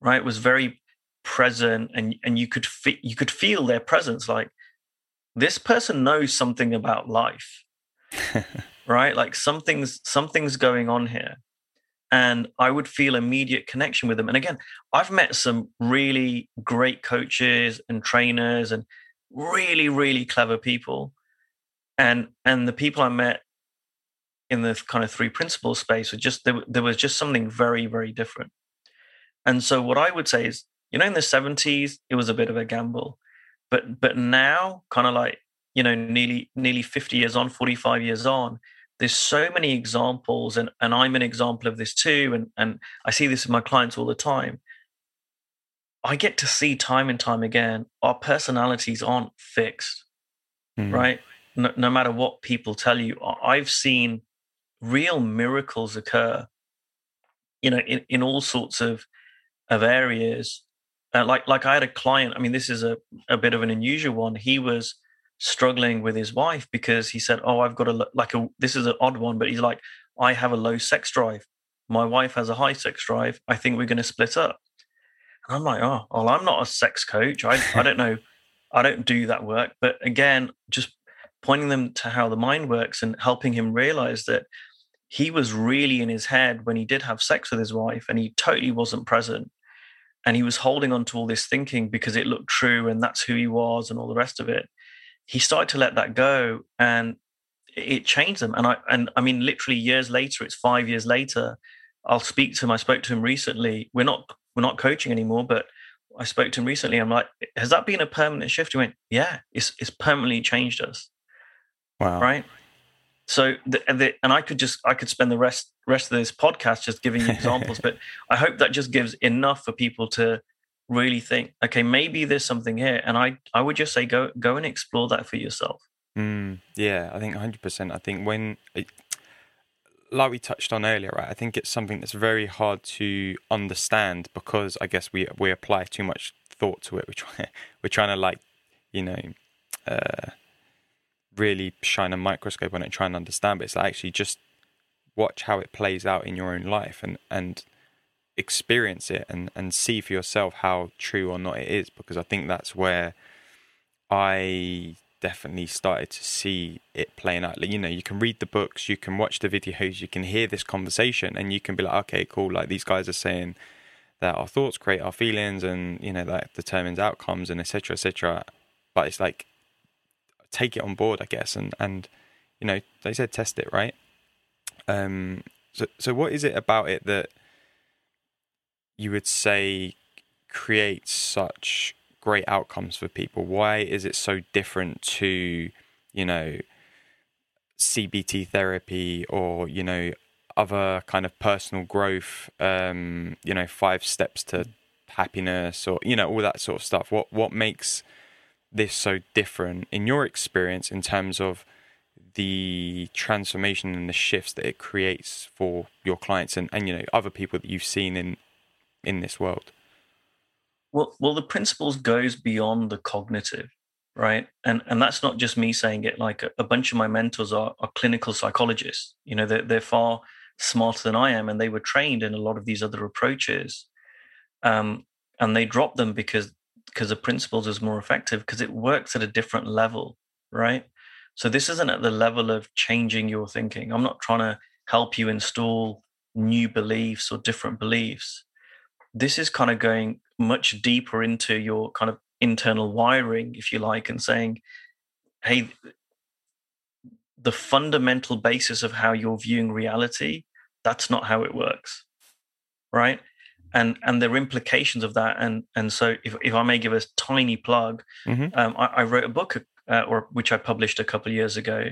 right was very present and and you could fe- you could feel their presence like this person knows something about life. Right? Like something's something's going on here and I would feel immediate connection with them. And again, I've met some really great coaches and trainers and really, really clever people. And and the people I met in the kind of three principles space were just there, there was just something very, very different. And so what I would say is, you know, in the 70s, it was a bit of a gamble. But but now, kind of like, you know, nearly nearly 50 years on, 45 years on, there's so many examples and, and i'm an example of this too and, and i see this with my clients all the time. I get to see time and time again our personalities aren't fixed mm. right? No, no, matter what people tell you i've seen real miracles occur you know in, in all sorts of of areas. Uh, like like i had a client i mean this is a, a bit of an unusual one. He was struggling with his wife because he said, "Oh, I've got a like a this is an odd one, but he's like, I have a low sex drive. My wife has a high sex drive. I think we're going to split up." And I'm like, "Oh, well, I'm not a sex coach. I I don't know. I don't do that work." But again, just pointing them to how the mind works and helping him realize that he was really in his head when he did have sex with his wife and he totally wasn't present and he was holding on to all this thinking because it looked true and that's who he was and all the rest of it he started to let that go and it changed them. And I and I mean literally years later, it's five years later, I'll speak to him. I spoke to him recently. We're not we're not coaching anymore, but I spoke to him recently. I'm like, has that been a permanent shift? He went, Yeah, it's it's permanently changed us. Wow. Right. So the, the, and I could just I could spend the rest rest of this podcast just giving you examples, but I hope that just gives enough for people to really think, okay, maybe there's something here, and I I would just say go go and explore that for yourself. Mm, yeah, I think 100%. I think when, like we touched on earlier, right? I think it's something that's very hard to understand because I guess we we apply too much thought to it. We're trying we're trying to like, you know, uh, really shine a microscope on it, and try and understand. But it's like actually just watch how it plays out in your own life and and experience it and, and see for yourself how true or not it is because I think that's where I definitely started to see it playing out. Like, you know, you can read the books, you can watch the videos, you can hear this conversation, and you can be like, okay, cool. Like these guys are saying that our thoughts create our feelings, and you know that determines outcomes, and etc. etc. But it's like take it on board, I guess, and and you know they said test it, right? Um. So so what is it about it that you would say creates such great outcomes for people? Why is it so different to, you know, CBT therapy or, you know, other kind of personal growth, um, you know, five steps to happiness or, you know, all that sort of stuff? What what makes this so different in your experience in terms of the transformation and the shifts that it creates for your clients and, and you know other people that you've seen in in this world well well the principles goes beyond the cognitive right and and that's not just me saying it like a, a bunch of my mentors are, are clinical psychologists you know they're, they're far smarter than i am and they were trained in a lot of these other approaches um, and they dropped them because because the principles is more effective because it works at a different level right so this isn't at the level of changing your thinking. I'm not trying to help you install new beliefs or different beliefs. This is kind of going much deeper into your kind of internal wiring, if you like, and saying, hey, the fundamental basis of how you're viewing reality, that's not how it works. Right. And and there are implications of that. And and so if, if I may give a tiny plug, mm-hmm. um, I, I, wrote a book uh, or which I published a couple of years ago.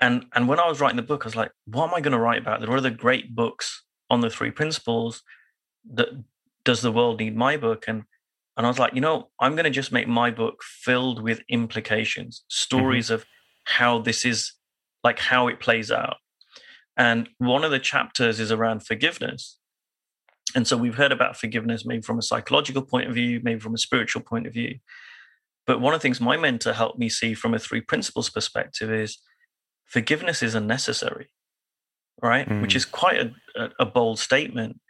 And and when I was writing the book, I was like, what am I going to write about? There are other great books on the three principles. That does the world need my book? And and I was like, you know, I'm going to just make my book filled with implications, mm-hmm. stories mm-hmm. of how this is, like how it plays out. And one of the chapters is around forgiveness. And so we've heard about forgiveness maybe from a psychological point of view, maybe from a spiritual point of view. But one of the things my mentor helped me see from a three principles perspective is forgiveness is unnecessary, right? Mm. Which is quite a, a, bold statement.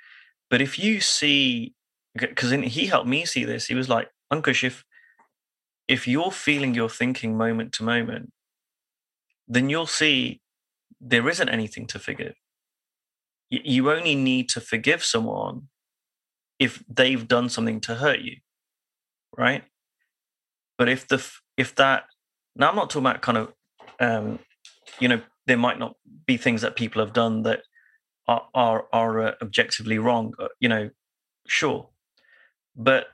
But if you see, because he helped me see this, he was like, Ankush, if, if you're feeling your thinking moment to moment, then you'll see there isn't anything to forgive. You only need to forgive someone if they've done something to hurt you, right? But if the if that now I'm not talking about kind of um, you know there might not be things that people have done that are are, are uh, objectively wrong. Uh, you know, sure, but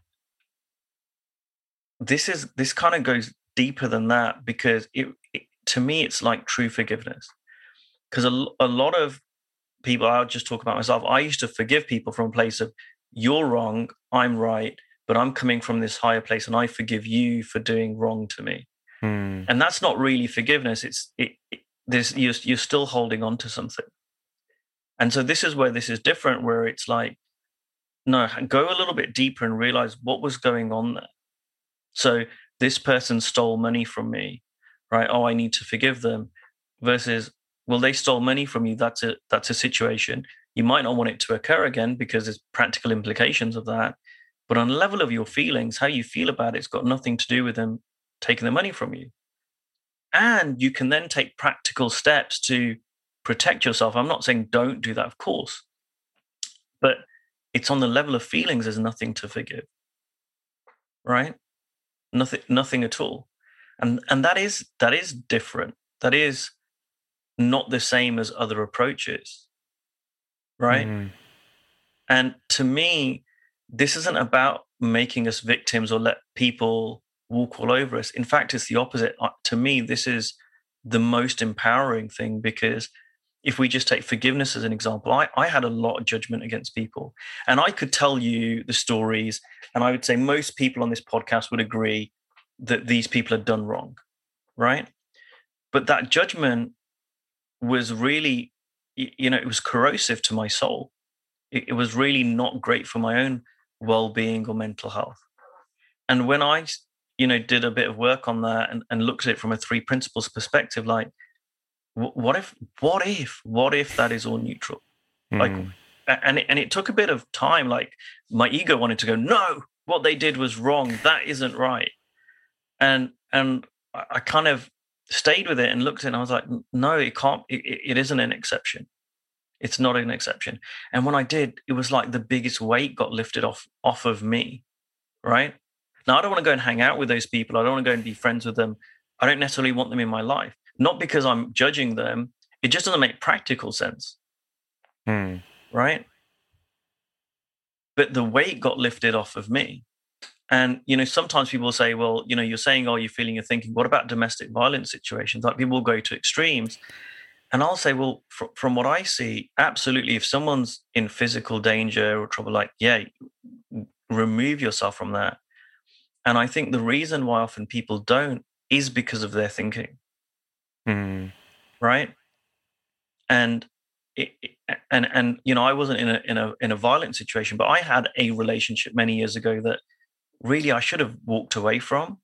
this is this kind of goes deeper than that because it, it to me it's like true forgiveness because a, a lot of people i'll just talk about myself i used to forgive people from a place of you're wrong i'm right but I'm coming from this higher place and I forgive you for doing wrong to me. Mm. And that's not really forgiveness. It's it, it, there's you're, you're still holding on to something. And so this is where this is different, where it's like, no, go a little bit deeper and realize what was going on there. So this person stole money from me, right? Oh, I need to forgive them. Versus, well, they stole money from you. That's a that's a situation. You might not want it to occur again because there's practical implications of that. But on the level of your feelings, how you feel about it's got nothing to do with them taking the money from you. And you can then take practical steps to protect yourself. I'm not saying don't do that, of course, but it's on the level of feelings, there's nothing to forgive. Right? Nothing, nothing at all. And and that is that is different. That is not the same as other approaches. Right? Mm. And to me, this isn't about making us victims or let people walk all over us. In fact, it's the opposite. Uh, to me, this is the most empowering thing because if we just take forgiveness as an example, I, I had a lot of judgment against people. And I could tell you the stories, and I would say most people on this podcast would agree that these people had done wrong, right? But that judgment was really, you know, it was corrosive to my soul. It, it was really not great for my own well-being or mental health and when i you know did a bit of work on that and, and looked at it from a three principles perspective like what if what if what if that is all neutral mm. like hmm. and it, and it took a bit of time like my ego wanted to go no what they did was wrong that isn't right and and i kind of stayed with it and looked at it and i was like no it can't it, it isn't an exception it's not an exception. And when I did, it was like the biggest weight got lifted off off of me. Right. Now I don't want to go and hang out with those people. I don't want to go and be friends with them. I don't necessarily want them in my life. Not because I'm judging them. It just doesn't make practical sense. Hmm. Right. but the weight got lifted off of me. And you know, sometimes people say, "Well, you know, you're saying, oh, you're feeling, you're thinking. What about domestic violence situations? Like people will go to extremes." And I'll say, well, fr- from what I see, absolutely. If someone's in physical danger or trouble, like, yeah, remove yourself from that. And I think the reason why often people don't is because of their thinking. Mm. Right. And it, and and you know I wasn't in a in a in a violent situation, but I had a relationship many years ago that really I should have walked away from.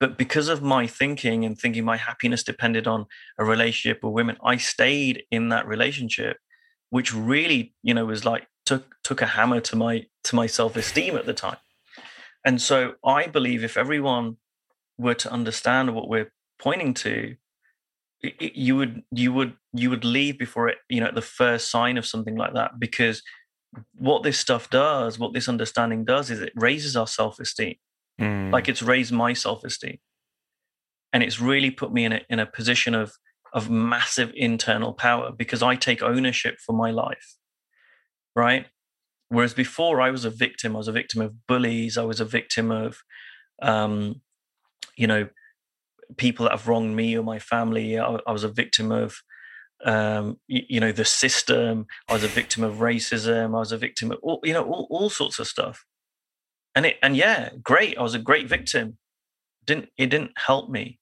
But because of my thinking and thinking my happiness depended on a relationship with women, I stayed in that relationship, which really, you know, was like took took a hammer to my to my self-esteem at the time. And so I believe if everyone were to understand what we're pointing to, it, you would you would you would leave before it, you know, the first sign of something like that because what this stuff does, what this understanding does, is it raises our self esteem. Mm. Like it's raised my self esteem, and it's really put me in a in a position of of massive internal power because I take ownership for my life, right? Whereas before I was a victim, I was a victim of bullies, I was a victim of, um, you know, people that have wronged me or my family. I, I was a victim of um, you, you, know, the system. I was a victim of racism. I was a victim of all, you know, all, all sorts of stuff. And it, and yeah, great. I was a great victim. Didn't it didn't help me,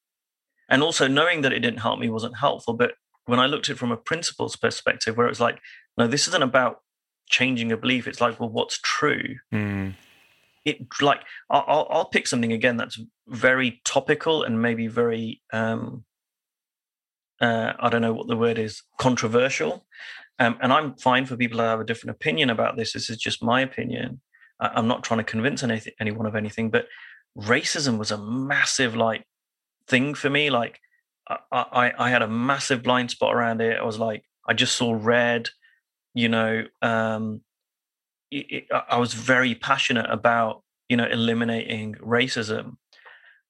and also knowing that it didn't help me wasn't helpful. But when I looked at it from a principles perspective, where it's like, no, this isn't about changing a belief. It's like, well, what's true? Mm. It like I'll, I'll pick something again that's very topical and maybe very um, uh, I don't know what the word is, controversial. Um, and I'm fine for people to have a different opinion about this. This is just my opinion. I, am not trying to convince any, anyone of anything, but racism was a massive like thing for me. Like I, I, I had a massive blind spot around it. I was like, I just saw red, you know, um, it, I was very passionate about, you know, eliminating racism.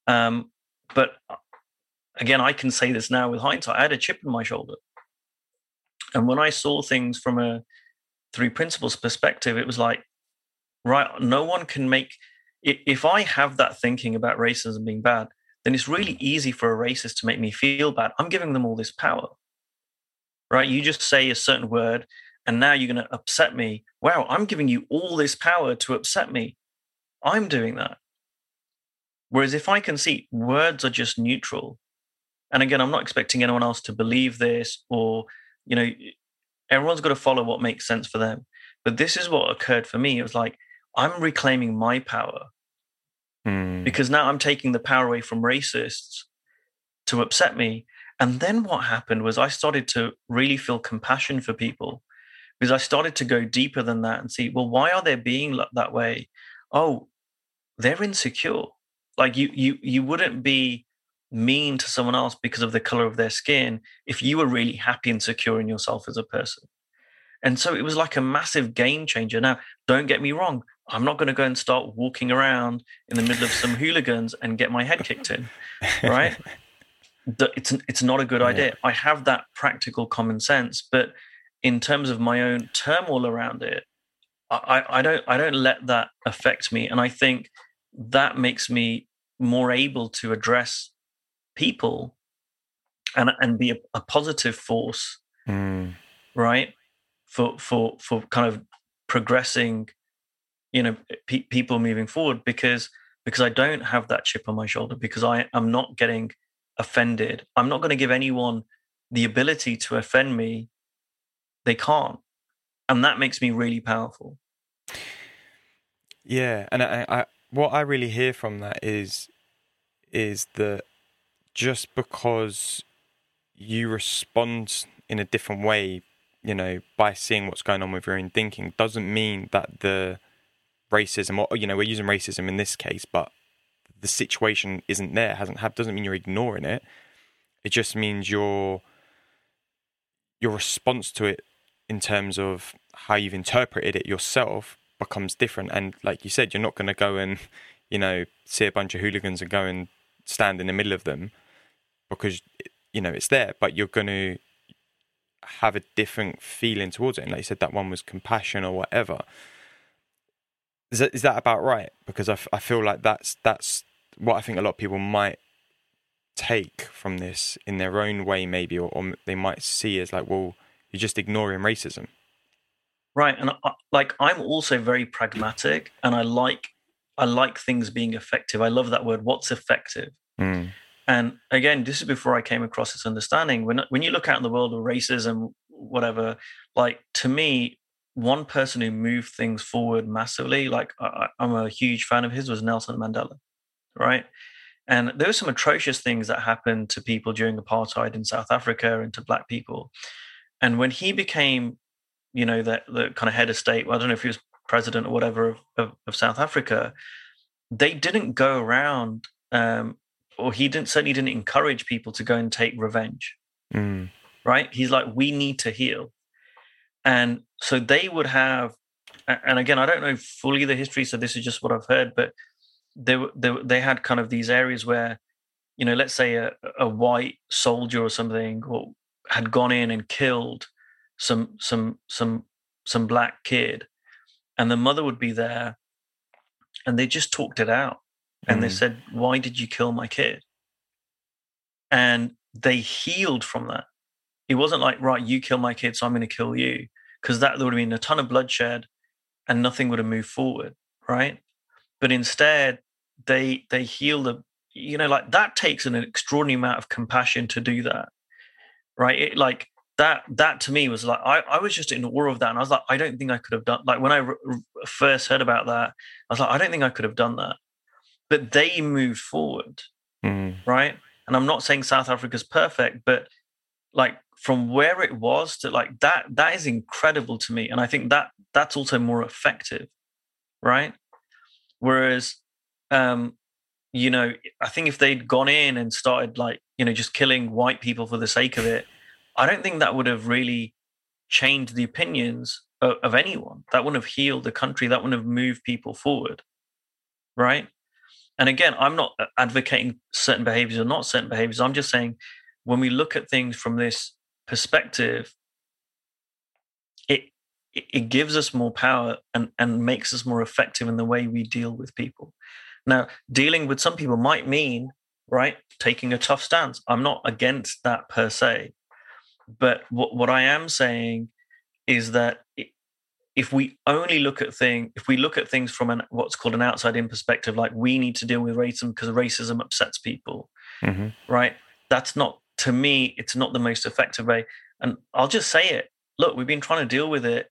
Um, but again, I can say this now with hindsight. I had a chip in my shoulder, and when I saw things from a three principles perspective, it was like, right, no one can make. If I have that thinking about racism being bad, then it's really easy for a racist to make me feel bad. I'm giving them all this power, right? You just say a certain word, and now you're going to upset me. Wow, I'm giving you all this power to upset me. I'm doing that. Whereas if I can see words are just neutral, and again, I'm not expecting anyone else to believe this or, you know, everyone's got to follow what makes sense for them. But this is what occurred for me. It was like, I'm reclaiming my power mm. because now I'm taking the power away from racists to upset me. And then what happened was I started to really feel compassion for people because I started to go deeper than that and see, well, why are they being that way? Oh, they're insecure. Like you, you, you wouldn't be mean to someone else because of the color of their skin if you were really happy and secure in yourself as a person. And so it was like a massive game changer. Now, don't get me wrong, I'm not going to go and start walking around in the middle of some hooligans and get my head kicked in, right? it's it's not a good idea. I have that practical common sense, but in terms of my own turmoil around it, I, I don't I don't let that affect me, and I think that makes me more able to address people and and be a, a positive force mm. right for for for kind of progressing you know pe- people moving forward because because I don't have that chip on my shoulder because I am not getting offended I'm not going to give anyone the ability to offend me they can't and that makes me really powerful yeah and I, I what I really hear from that is is that just because you respond in a different way, you know, by seeing what's going on with your own thinking, doesn't mean that the racism, or you know, we're using racism in this case, but the situation isn't there, hasn't have, doesn't mean you're ignoring it. It just means your your response to it in terms of how you've interpreted it yourself becomes different. And like you said, you're not going to go and you know see a bunch of hooligans and go and stand in the middle of them because you know it's there, but you're going to have a different feeling towards it. And like you said, that one was compassion or whatever. is that, is that about right? Because I, f- I feel like that's that's what I think a lot of people might take from this in their own way, maybe, or, or they might see as like, well, you're just ignoring racism. Right, and I, like I'm also very pragmatic, and I like I like things being effective. I love that word. What's effective? Mm. And again, this is before I came across this understanding. When when you look out in the world of racism, whatever, like to me, one person who moved things forward massively, like I, I'm a huge fan of his, was Nelson Mandela, right? And there were some atrocious things that happened to people during apartheid in South Africa and to black people. And when he became, you know, the, the kind of head of state, well, I don't know if he was president or whatever of, of, of South Africa, they didn't go around, um, or he didn't certainly didn't encourage people to go and take revenge. Mm. Right? He's like, we need to heal. And so they would have, and again, I don't know fully the history, so this is just what I've heard, but they they they had kind of these areas where, you know, let's say a, a white soldier or something or had gone in and killed some some some some black kid, and the mother would be there, and they just talked it out, and mm. they said, "Why did you kill my kid?" And they healed from that. It wasn't like, right, you kill my kid, so I'm going to kill you, because that would have been a ton of bloodshed, and nothing would have moved forward, right? but instead they they heal the you know like that takes an extraordinary amount of compassion to do that right? It, like that that to me was like I, I was just in awe of that and i was like i don't think i could have done like when i first heard about that i was like i don't think i could have done that. But they moved forward mm. right? And i'm not saying south africa's perfect but like from where it was to like that that is incredible to me and i think that that's also more effective right? Whereas, um, you know, I think if they'd gone in and started like, you know, just killing white people for the sake of it, I don't think that would have really changed the opinions of, of anyone. That wouldn't have healed the country. That wouldn't have moved people forward. Right. And again, I'm not advocating certain behaviors or not certain behaviors. I'm just saying when we look at things from this perspective, it gives us more power and, and makes us more effective in the way we deal with people. Now, dealing with some people might mean, right, taking a tough stance. I'm not against that per se. But what, what I am saying is that if we only look at things, if we look at things from an, what's called an outside in perspective, like we need to deal with racism because racism upsets people, mm-hmm. right? That's not, to me, it's not the most effective way. And I'll just say it. Look, we've been trying to deal with it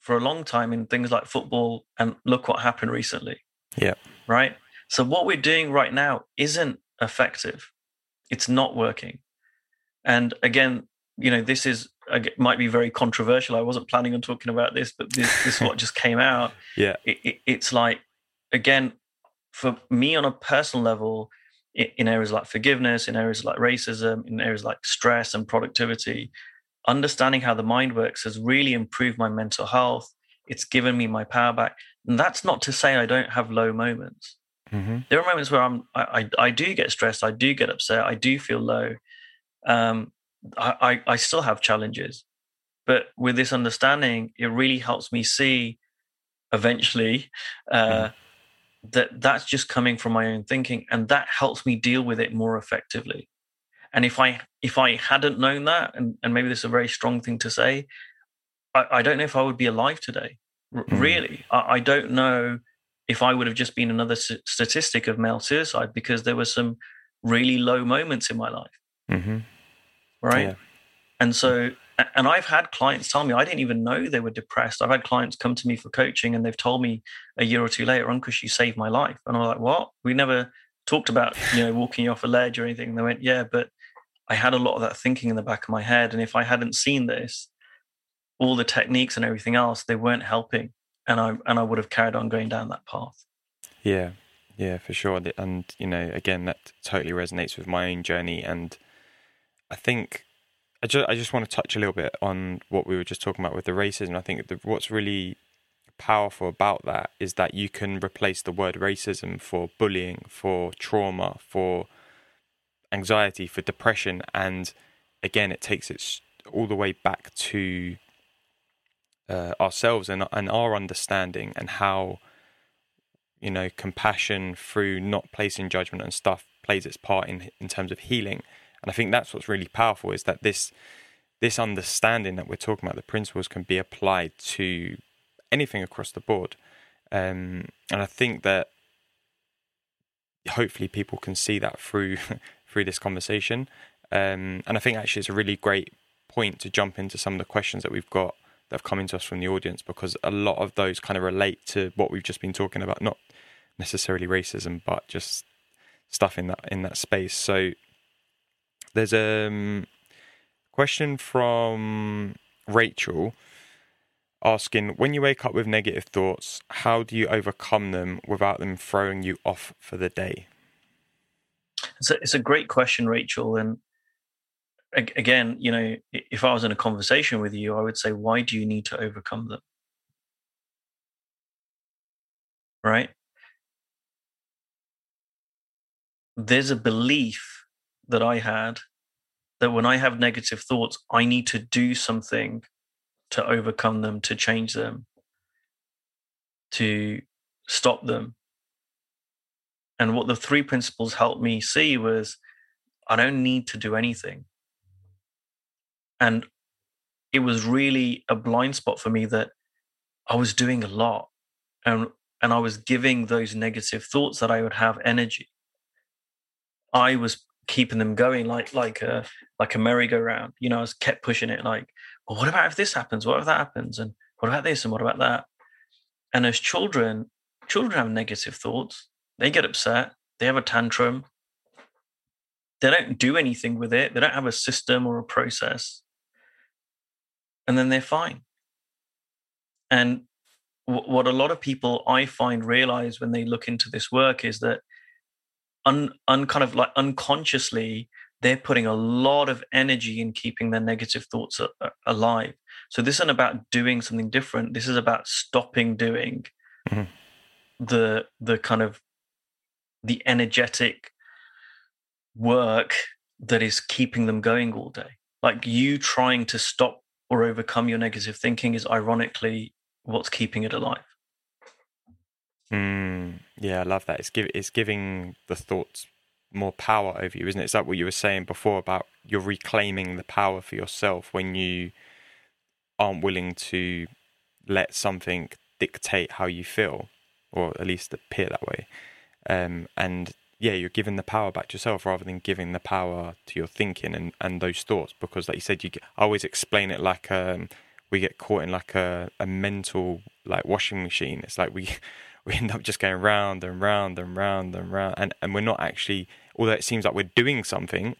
for a long time in things like football, and look what happened recently. Yeah. Right. So what we're doing right now isn't effective. It's not working. And again, you know, this is might be very controversial. I wasn't planning on talking about this, but this, this is what just came out. Yeah. It, it, it's like, again, for me on a personal level, in areas like forgiveness, in areas like racism, in areas like stress and productivity, understanding how the mind works has really improved my mental health. It's given me my power back. And that's not to say I don't have low moments. Mm-hmm. There are moments where I'm, I, I, I, do get stressed. I do get upset. I do feel low. Um, I, I, I still have challenges, but with this understanding, it really helps me see eventually uh, mm. that that's just coming from my own thinking, and that helps me deal with it more effectively. And if I if I hadn't known that, and, and maybe this is a very strong thing to say, I, I don't know if I would be alive today. R- mm. Really, I, I, don't know if I would have just been another s- statistic of male suicide because there were some really low moments in my life. Mm-hmm. Right. Yeah. And so, and I've had clients tell me I didn't even know they were depressed. I've had clients come to me for coaching and they've told me a year or two later, Ankush, you saved my life. And I'm like, what? We never talked about, you know, walking off a ledge or anything. And they went, yeah, but I had a lot of that thinking in the back of my head. And if I hadn't seen this, all the techniques and everything else, they weren't helping. And I and I would have carried on going down that path. Yeah, yeah, for sure. And you know, again, that totally resonates with my own journey. And I think I just I just want to touch a little bit on what we were just talking about with the racism. I think the, what's really powerful about that is that you can replace the word racism for bullying, for trauma, for anxiety, for depression, and again, it takes it all the way back to uh, ourselves and and our understanding and how you know compassion through not placing judgment and stuff plays its part in in terms of healing. And I think that's what's really powerful is that this this understanding that we're talking about, the principles can be applied to anything across the board. Um, and I think that hopefully people can see that through through this conversation. Um, and I think actually it's a really great point to jump into some of the questions that we've got that have come into us from the audience because a lot of those kind of relate to what we've just been talking about, not necessarily racism, but just stuff in that in that space. So there's a um, question from Rachel asking when you wake up with negative thoughts, how do you overcome them without them throwing you off for the day? It's a, it's a great question, Rachel. And again, you know, if I was in a conversation with you, I would say, why do you need to overcome them? Right? There's a belief that I had that when I have negative thoughts, I need to do something to overcome them, to change them, to stop them. And what the three principles helped me see was I don't need to do anything. And it was really a blind spot for me that I was doing a lot and and I was giving those negative thoughts that I would have energy. I was keeping them going like like a like a merry-go-round. You know, I was kept pushing it like, well, what about if this happens? What if that happens? And what about this? And what about that? And as children, children have negative thoughts. They get upset. They have a tantrum. They don't do anything with it. They don't have a system or a process and then they're fine. And w- what a lot of people I find realize when they look into this work is that un, un kind of like unconsciously they're putting a lot of energy in keeping their negative thoughts a, a, alive. So this isn't about doing something different. This is about stopping doing mm-hmm. the the kind of the energetic work that is keeping them going all day. Like you trying to stop or overcome your negative thinking is ironically what's keeping it alive. Mm, yeah, I love that. It's give, it's giving the thoughts more power over you, isn't it? Is that what you were saying before about you're reclaiming the power for yourself when you aren't willing to let something dictate how you feel, or at least appear that way. Um, and yeah, you're giving the power back to yourself rather than giving the power to your thinking and, and those thoughts. Because, like you said, you get, I always explain it like um, we get caught in like a, a mental like washing machine. It's like we we end up just going round and round and round and round, and and we're not actually. Although it seems like we're doing something,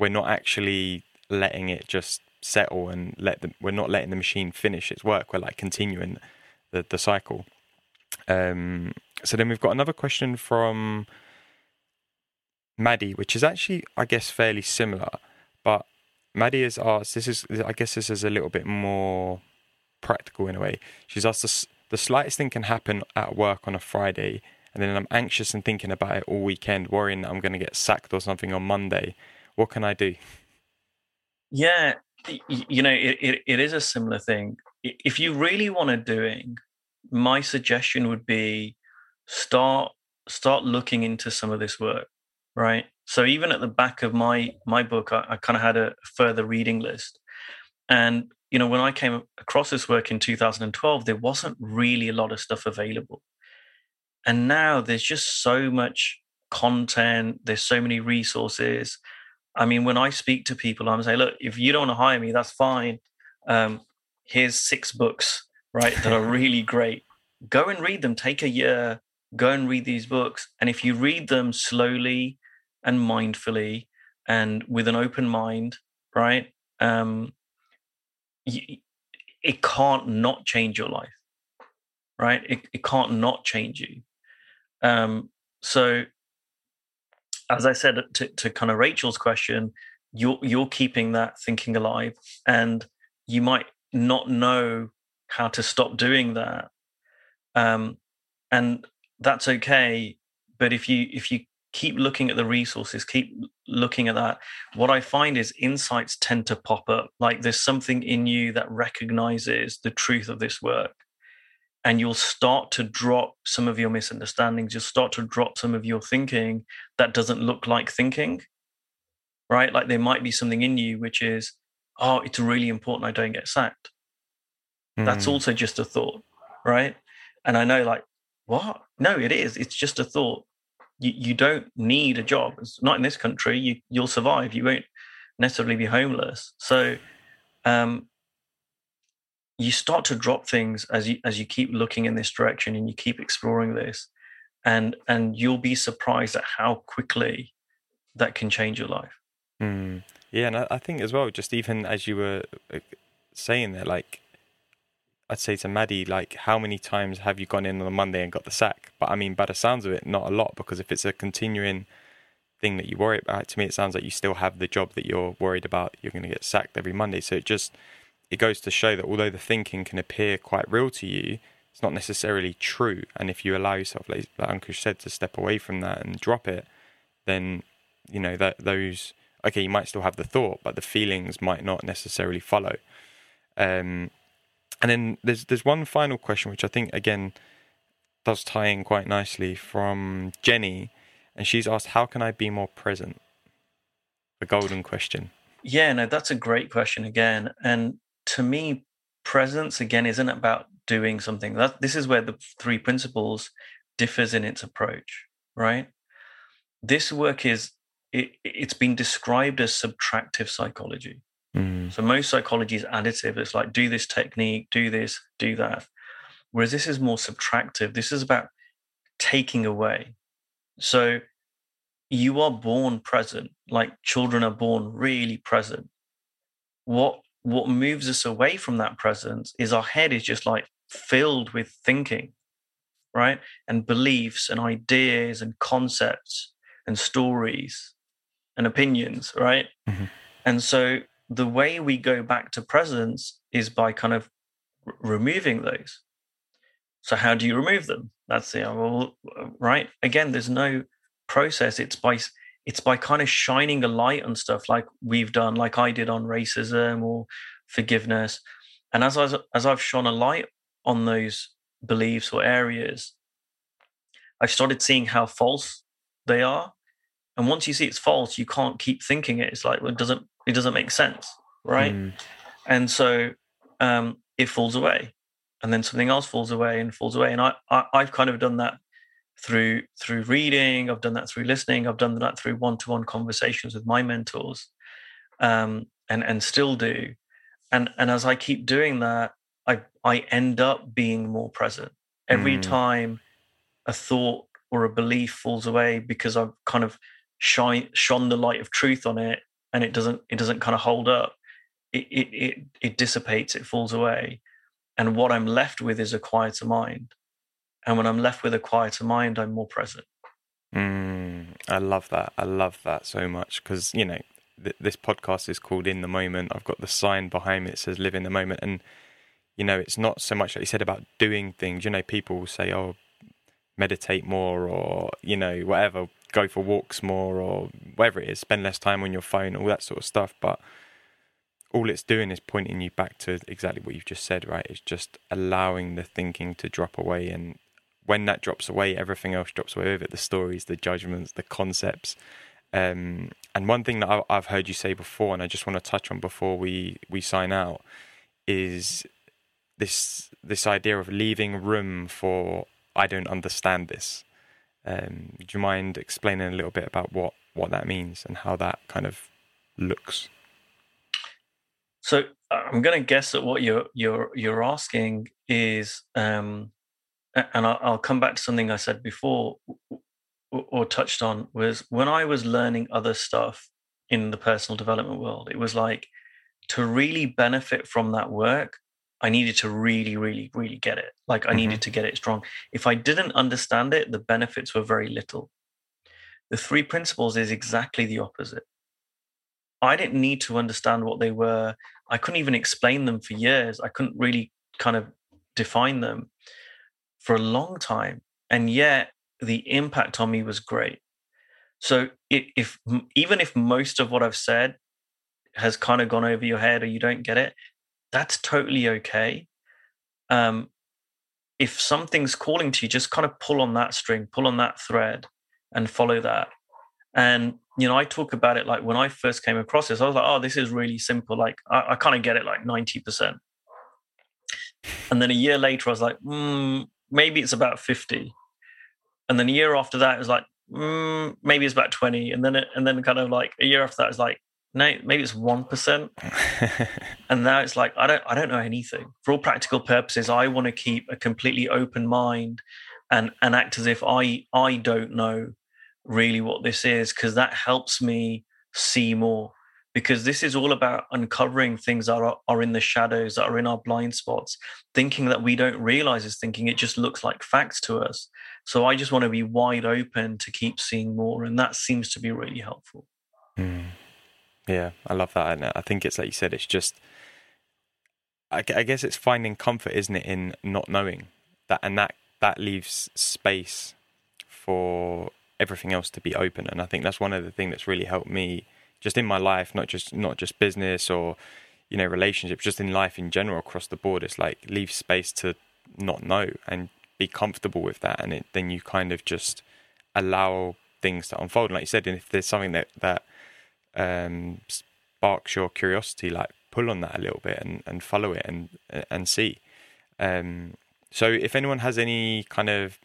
we're not actually letting it just settle and let the we're not letting the machine finish its work. We're like continuing the the cycle. Um, so then we've got another question from Maddie, which is actually, I guess, fairly similar. But Maddie has asked, this is, I guess, this is a little bit more practical in a way. She's asked, the, the slightest thing can happen at work on a Friday, and then I'm anxious and thinking about it all weekend, worrying that I'm going to get sacked or something on Monday. What can I do? Yeah, you know, it, it, it is a similar thing. If you really want to do it, my suggestion would be start start looking into some of this work right? So even at the back of my my book, I, I kind of had a further reading list, and you know when I came across this work in 2012, there wasn't really a lot of stuff available, and now there's just so much content. There's so many resources. I mean, when I speak to people, I'm saying, look, if you don't want to hire me, that's fine. Um, here's six books, right, that are really great. Go and read them. Take a year. Go and read these books. And if you read them slowly and mindfully and with an open mind, right? Um, it can't not change your life, right? It, it can't not change you. Um, so, as I said to, to kind of Rachel's question, you're you're keeping that thinking alive, and you might not know how to stop doing that, um, and that's okay. But if you if you keep looking at the resources keep looking at that. What i find is insights tend to pop up. Like there's something in you that recognizes the truth of this work and you'll start to drop some of your misunderstandings. You'll start to drop some of your thinking that doesn't look like thinking right? Like there might be something in you which is oh it's really important i don't get sacked. Mm. that's hmm. also just a thought right? And i know like what? No it is. It's just a thought you, you don't need a job. It's not in this country. You you'll survive. You won't necessarily be homeless. So um you start to drop things as you as you keep looking in this direction and you keep exploring this. And and you'll be surprised at how quickly that can change your life. Mm. yeah and I, I, think as well just even as you were saying that like i'd say to maddie like how many times have you gone in on a monday and got the sack but i mean by the sounds of it not a lot because if it's a continuing thing that you worry about to me it sounds like you still have the job that you're worried about you're going to get sacked every monday so it just it goes to show that although the thinking can appear quite real to you, it's not necessarily true. And if you allow yourself, like, like Ankush said, to step away from that and drop it, then you know that those okay, you might still have the thought, but the feelings might not necessarily follow. Um, and then there's there's one final question which I think again does tie in quite nicely from Jenny, and she's asked, "How can I be more present?" The golden question. Yeah, no, that's a great question again, and to me, presence again isn't about doing something. That this is where the three principles differs in its approach, right? This work is it, it's been described as subtractive psychology. Mm. So most psychology is additive. It's like do this technique, do this, do that. Whereas this is more subtractive. This is about taking away. So you are born present, like children are born really present. What what moves us away from that presence is our head is just like filled with thinking, right? And beliefs and ideas and concepts and stories and opinions, right? Mm-hmm. And so the way we go back to presence is by kind of r- removing those. So how do you remove them? That's the uh, well, uh, right. Again, there's no process. It's by it's by kind of shining a light on stuff like we've done, like I did on racism or forgiveness. And as I, as I've shone a light on those beliefs or areas, I've started seeing how false they are. And once you see it's false, you can't keep thinking it. It's like well, it doesn't it doesn't make sense, right? Mm. And so um, it falls away, and then something else falls away and falls away. And I, I I've kind of done that through through reading i've done that through listening i've done that through one-to-one conversations with my mentors um, and and still do and and as i keep doing that i i end up being more present every mm. time a thought or a belief falls away because i've kind of shine shone the light of truth on it and it doesn't it doesn't kind of hold up it it it, it dissipates it falls away and what i'm left with is a quieter mind and when I'm left with a quieter mind, I'm more present. Mm, I love that. I love that so much because, you know, th- this podcast is called In the Moment. I've got the sign behind me that says Live in the Moment. And, you know, it's not so much like you said about doing things. You know, people will say, oh, meditate more or, you know, whatever, go for walks more or whatever it is, spend less time on your phone, all that sort of stuff. But all it's doing is pointing you back to exactly what you've just said, right? It's just allowing the thinking to drop away and when that drops away, everything else drops away with it the stories, the judgments, the concepts. Um, and one thing that I've heard you say before, and I just want to touch on before we, we sign out, is this this idea of leaving room for I don't understand this. Um, do you mind explaining a little bit about what, what that means and how that kind of looks? So I'm going to guess that what you're you're you're asking is um, and I'll come back to something I said before or touched on was when I was learning other stuff in the personal development world, it was like to really benefit from that work, I needed to really, really, really get it. Like I mm-hmm. needed to get it strong. If I didn't understand it, the benefits were very little. The three principles is exactly the opposite. I didn't need to understand what they were. I couldn't even explain them for years. I couldn't really kind of define them for a long time. And yet the impact on me was great. So if, if even if most of what I've said has kind of gone over your head or you don't get it, that's totally okay. Um, if something's calling to you, just kind of pull on that string, pull on that thread, and follow that. And you know, I talk about it like when I first came across this, I was like, "Oh, this is really simple. Like, I, I kind of get it, like ninety percent." And then a year later, I was like, mm, "Maybe it's about 50. And then a year after that, it was like, mm, "Maybe it's about 20. And then, it, and then, kind of like a year after that, it was like, no, maybe it's one percent. and now it's like I don't, I don't know anything. For all practical purposes, I want to keep a completely open mind and and act as if I I don't know really what this is because that helps me see more because this is all about uncovering things that are, are in the shadows that are in our blind spots thinking that we don't realize is thinking it just looks like facts to us so i just want to be wide open to keep seeing more and that seems to be really helpful mm. Yeah i love that and i think it's like you said it's just I, I guess it's finding comfort isn't it in not knowing that and that that leaves space for everything else to be open. And I think that's one of the things that's really helped me just in my life, not just not just business or you know relationships, just in life in general across the board. It's like leave space to not know and be comfortable with that, and it, then you kind of just allow things to unfold. And like you said, if there's something that that um, sparks your curiosity, like pull on that a little bit and, and follow it and and see. Um, so if anyone has any kind of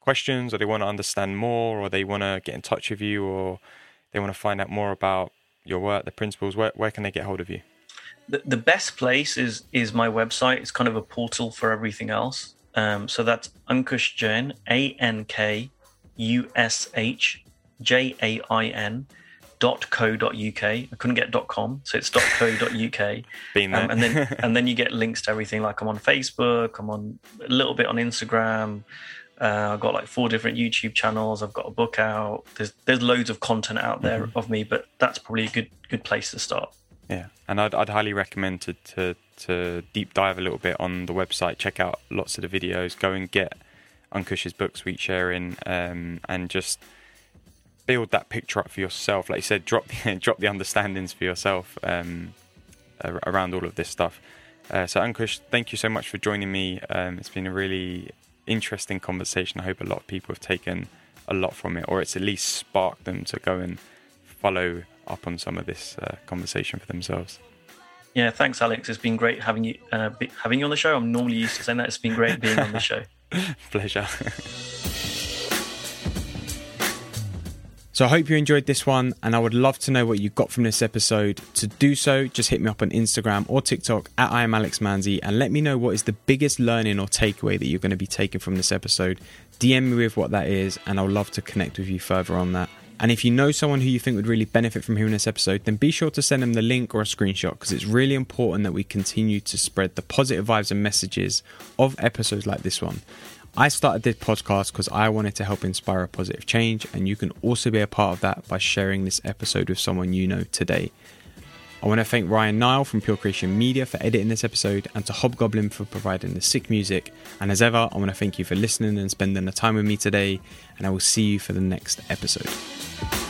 questions or they want to understand more or they want to get in touch with you or they want to find out more about your work, the principles, where, where can they get hold of you? The, the best place is is my website. It's kind of a portal for everything else. Um, so that's Ankush Jain, A N K U S H J A I N dot co dot uk. I couldn't get dot com, so it's dot co dot uk. Been there. Um, and then and then you get links to everything. Like I'm on Facebook, I'm on a little bit on Instagram. Uh, I've got like four different YouTube channels. I've got a book out. There's there's loads of content out there mm-hmm. of me, but that's probably a good good place to start. Yeah, and I'd I'd highly recommend to to to deep dive a little bit on the website. Check out lots of the videos. Go and get Ankush's book, Sweet Sharing, um, and just build that picture up for yourself. Like you said, drop the, drop the understandings for yourself um, around all of this stuff. Uh, so Ankush, thank you so much for joining me. Um, it's been a really interesting conversation. I hope a lot of people have taken a lot from it, or it's at least sparked them to go and follow up on some of this uh, conversation for themselves. Yeah, thanks, Alex. It's been great having you uh, having you on the show. I'm normally used to saying that. It's been great being on the show. Pleasure. So I hope you enjoyed this one, and I would love to know what you got from this episode. To do so, just hit me up on Instagram or TikTok at I am Alex Manzi and let me know what is the biggest learning or takeaway that you're going to be taking from this episode. DM me with what that is, and I'll love to connect with you further on that. And if you know someone who you think would really benefit from hearing this episode, then be sure to send them the link or a screenshot because it's really important that we continue to spread the positive vibes and messages of episodes like this one. I started this podcast because I wanted to help inspire a positive change, and you can also be a part of that by sharing this episode with someone you know today. I want to thank Ryan Nile from Pure Creation Media for editing this episode and to Hobgoblin for providing the sick music. And as ever, I want to thank you for listening and spending the time with me today, and I will see you for the next episode.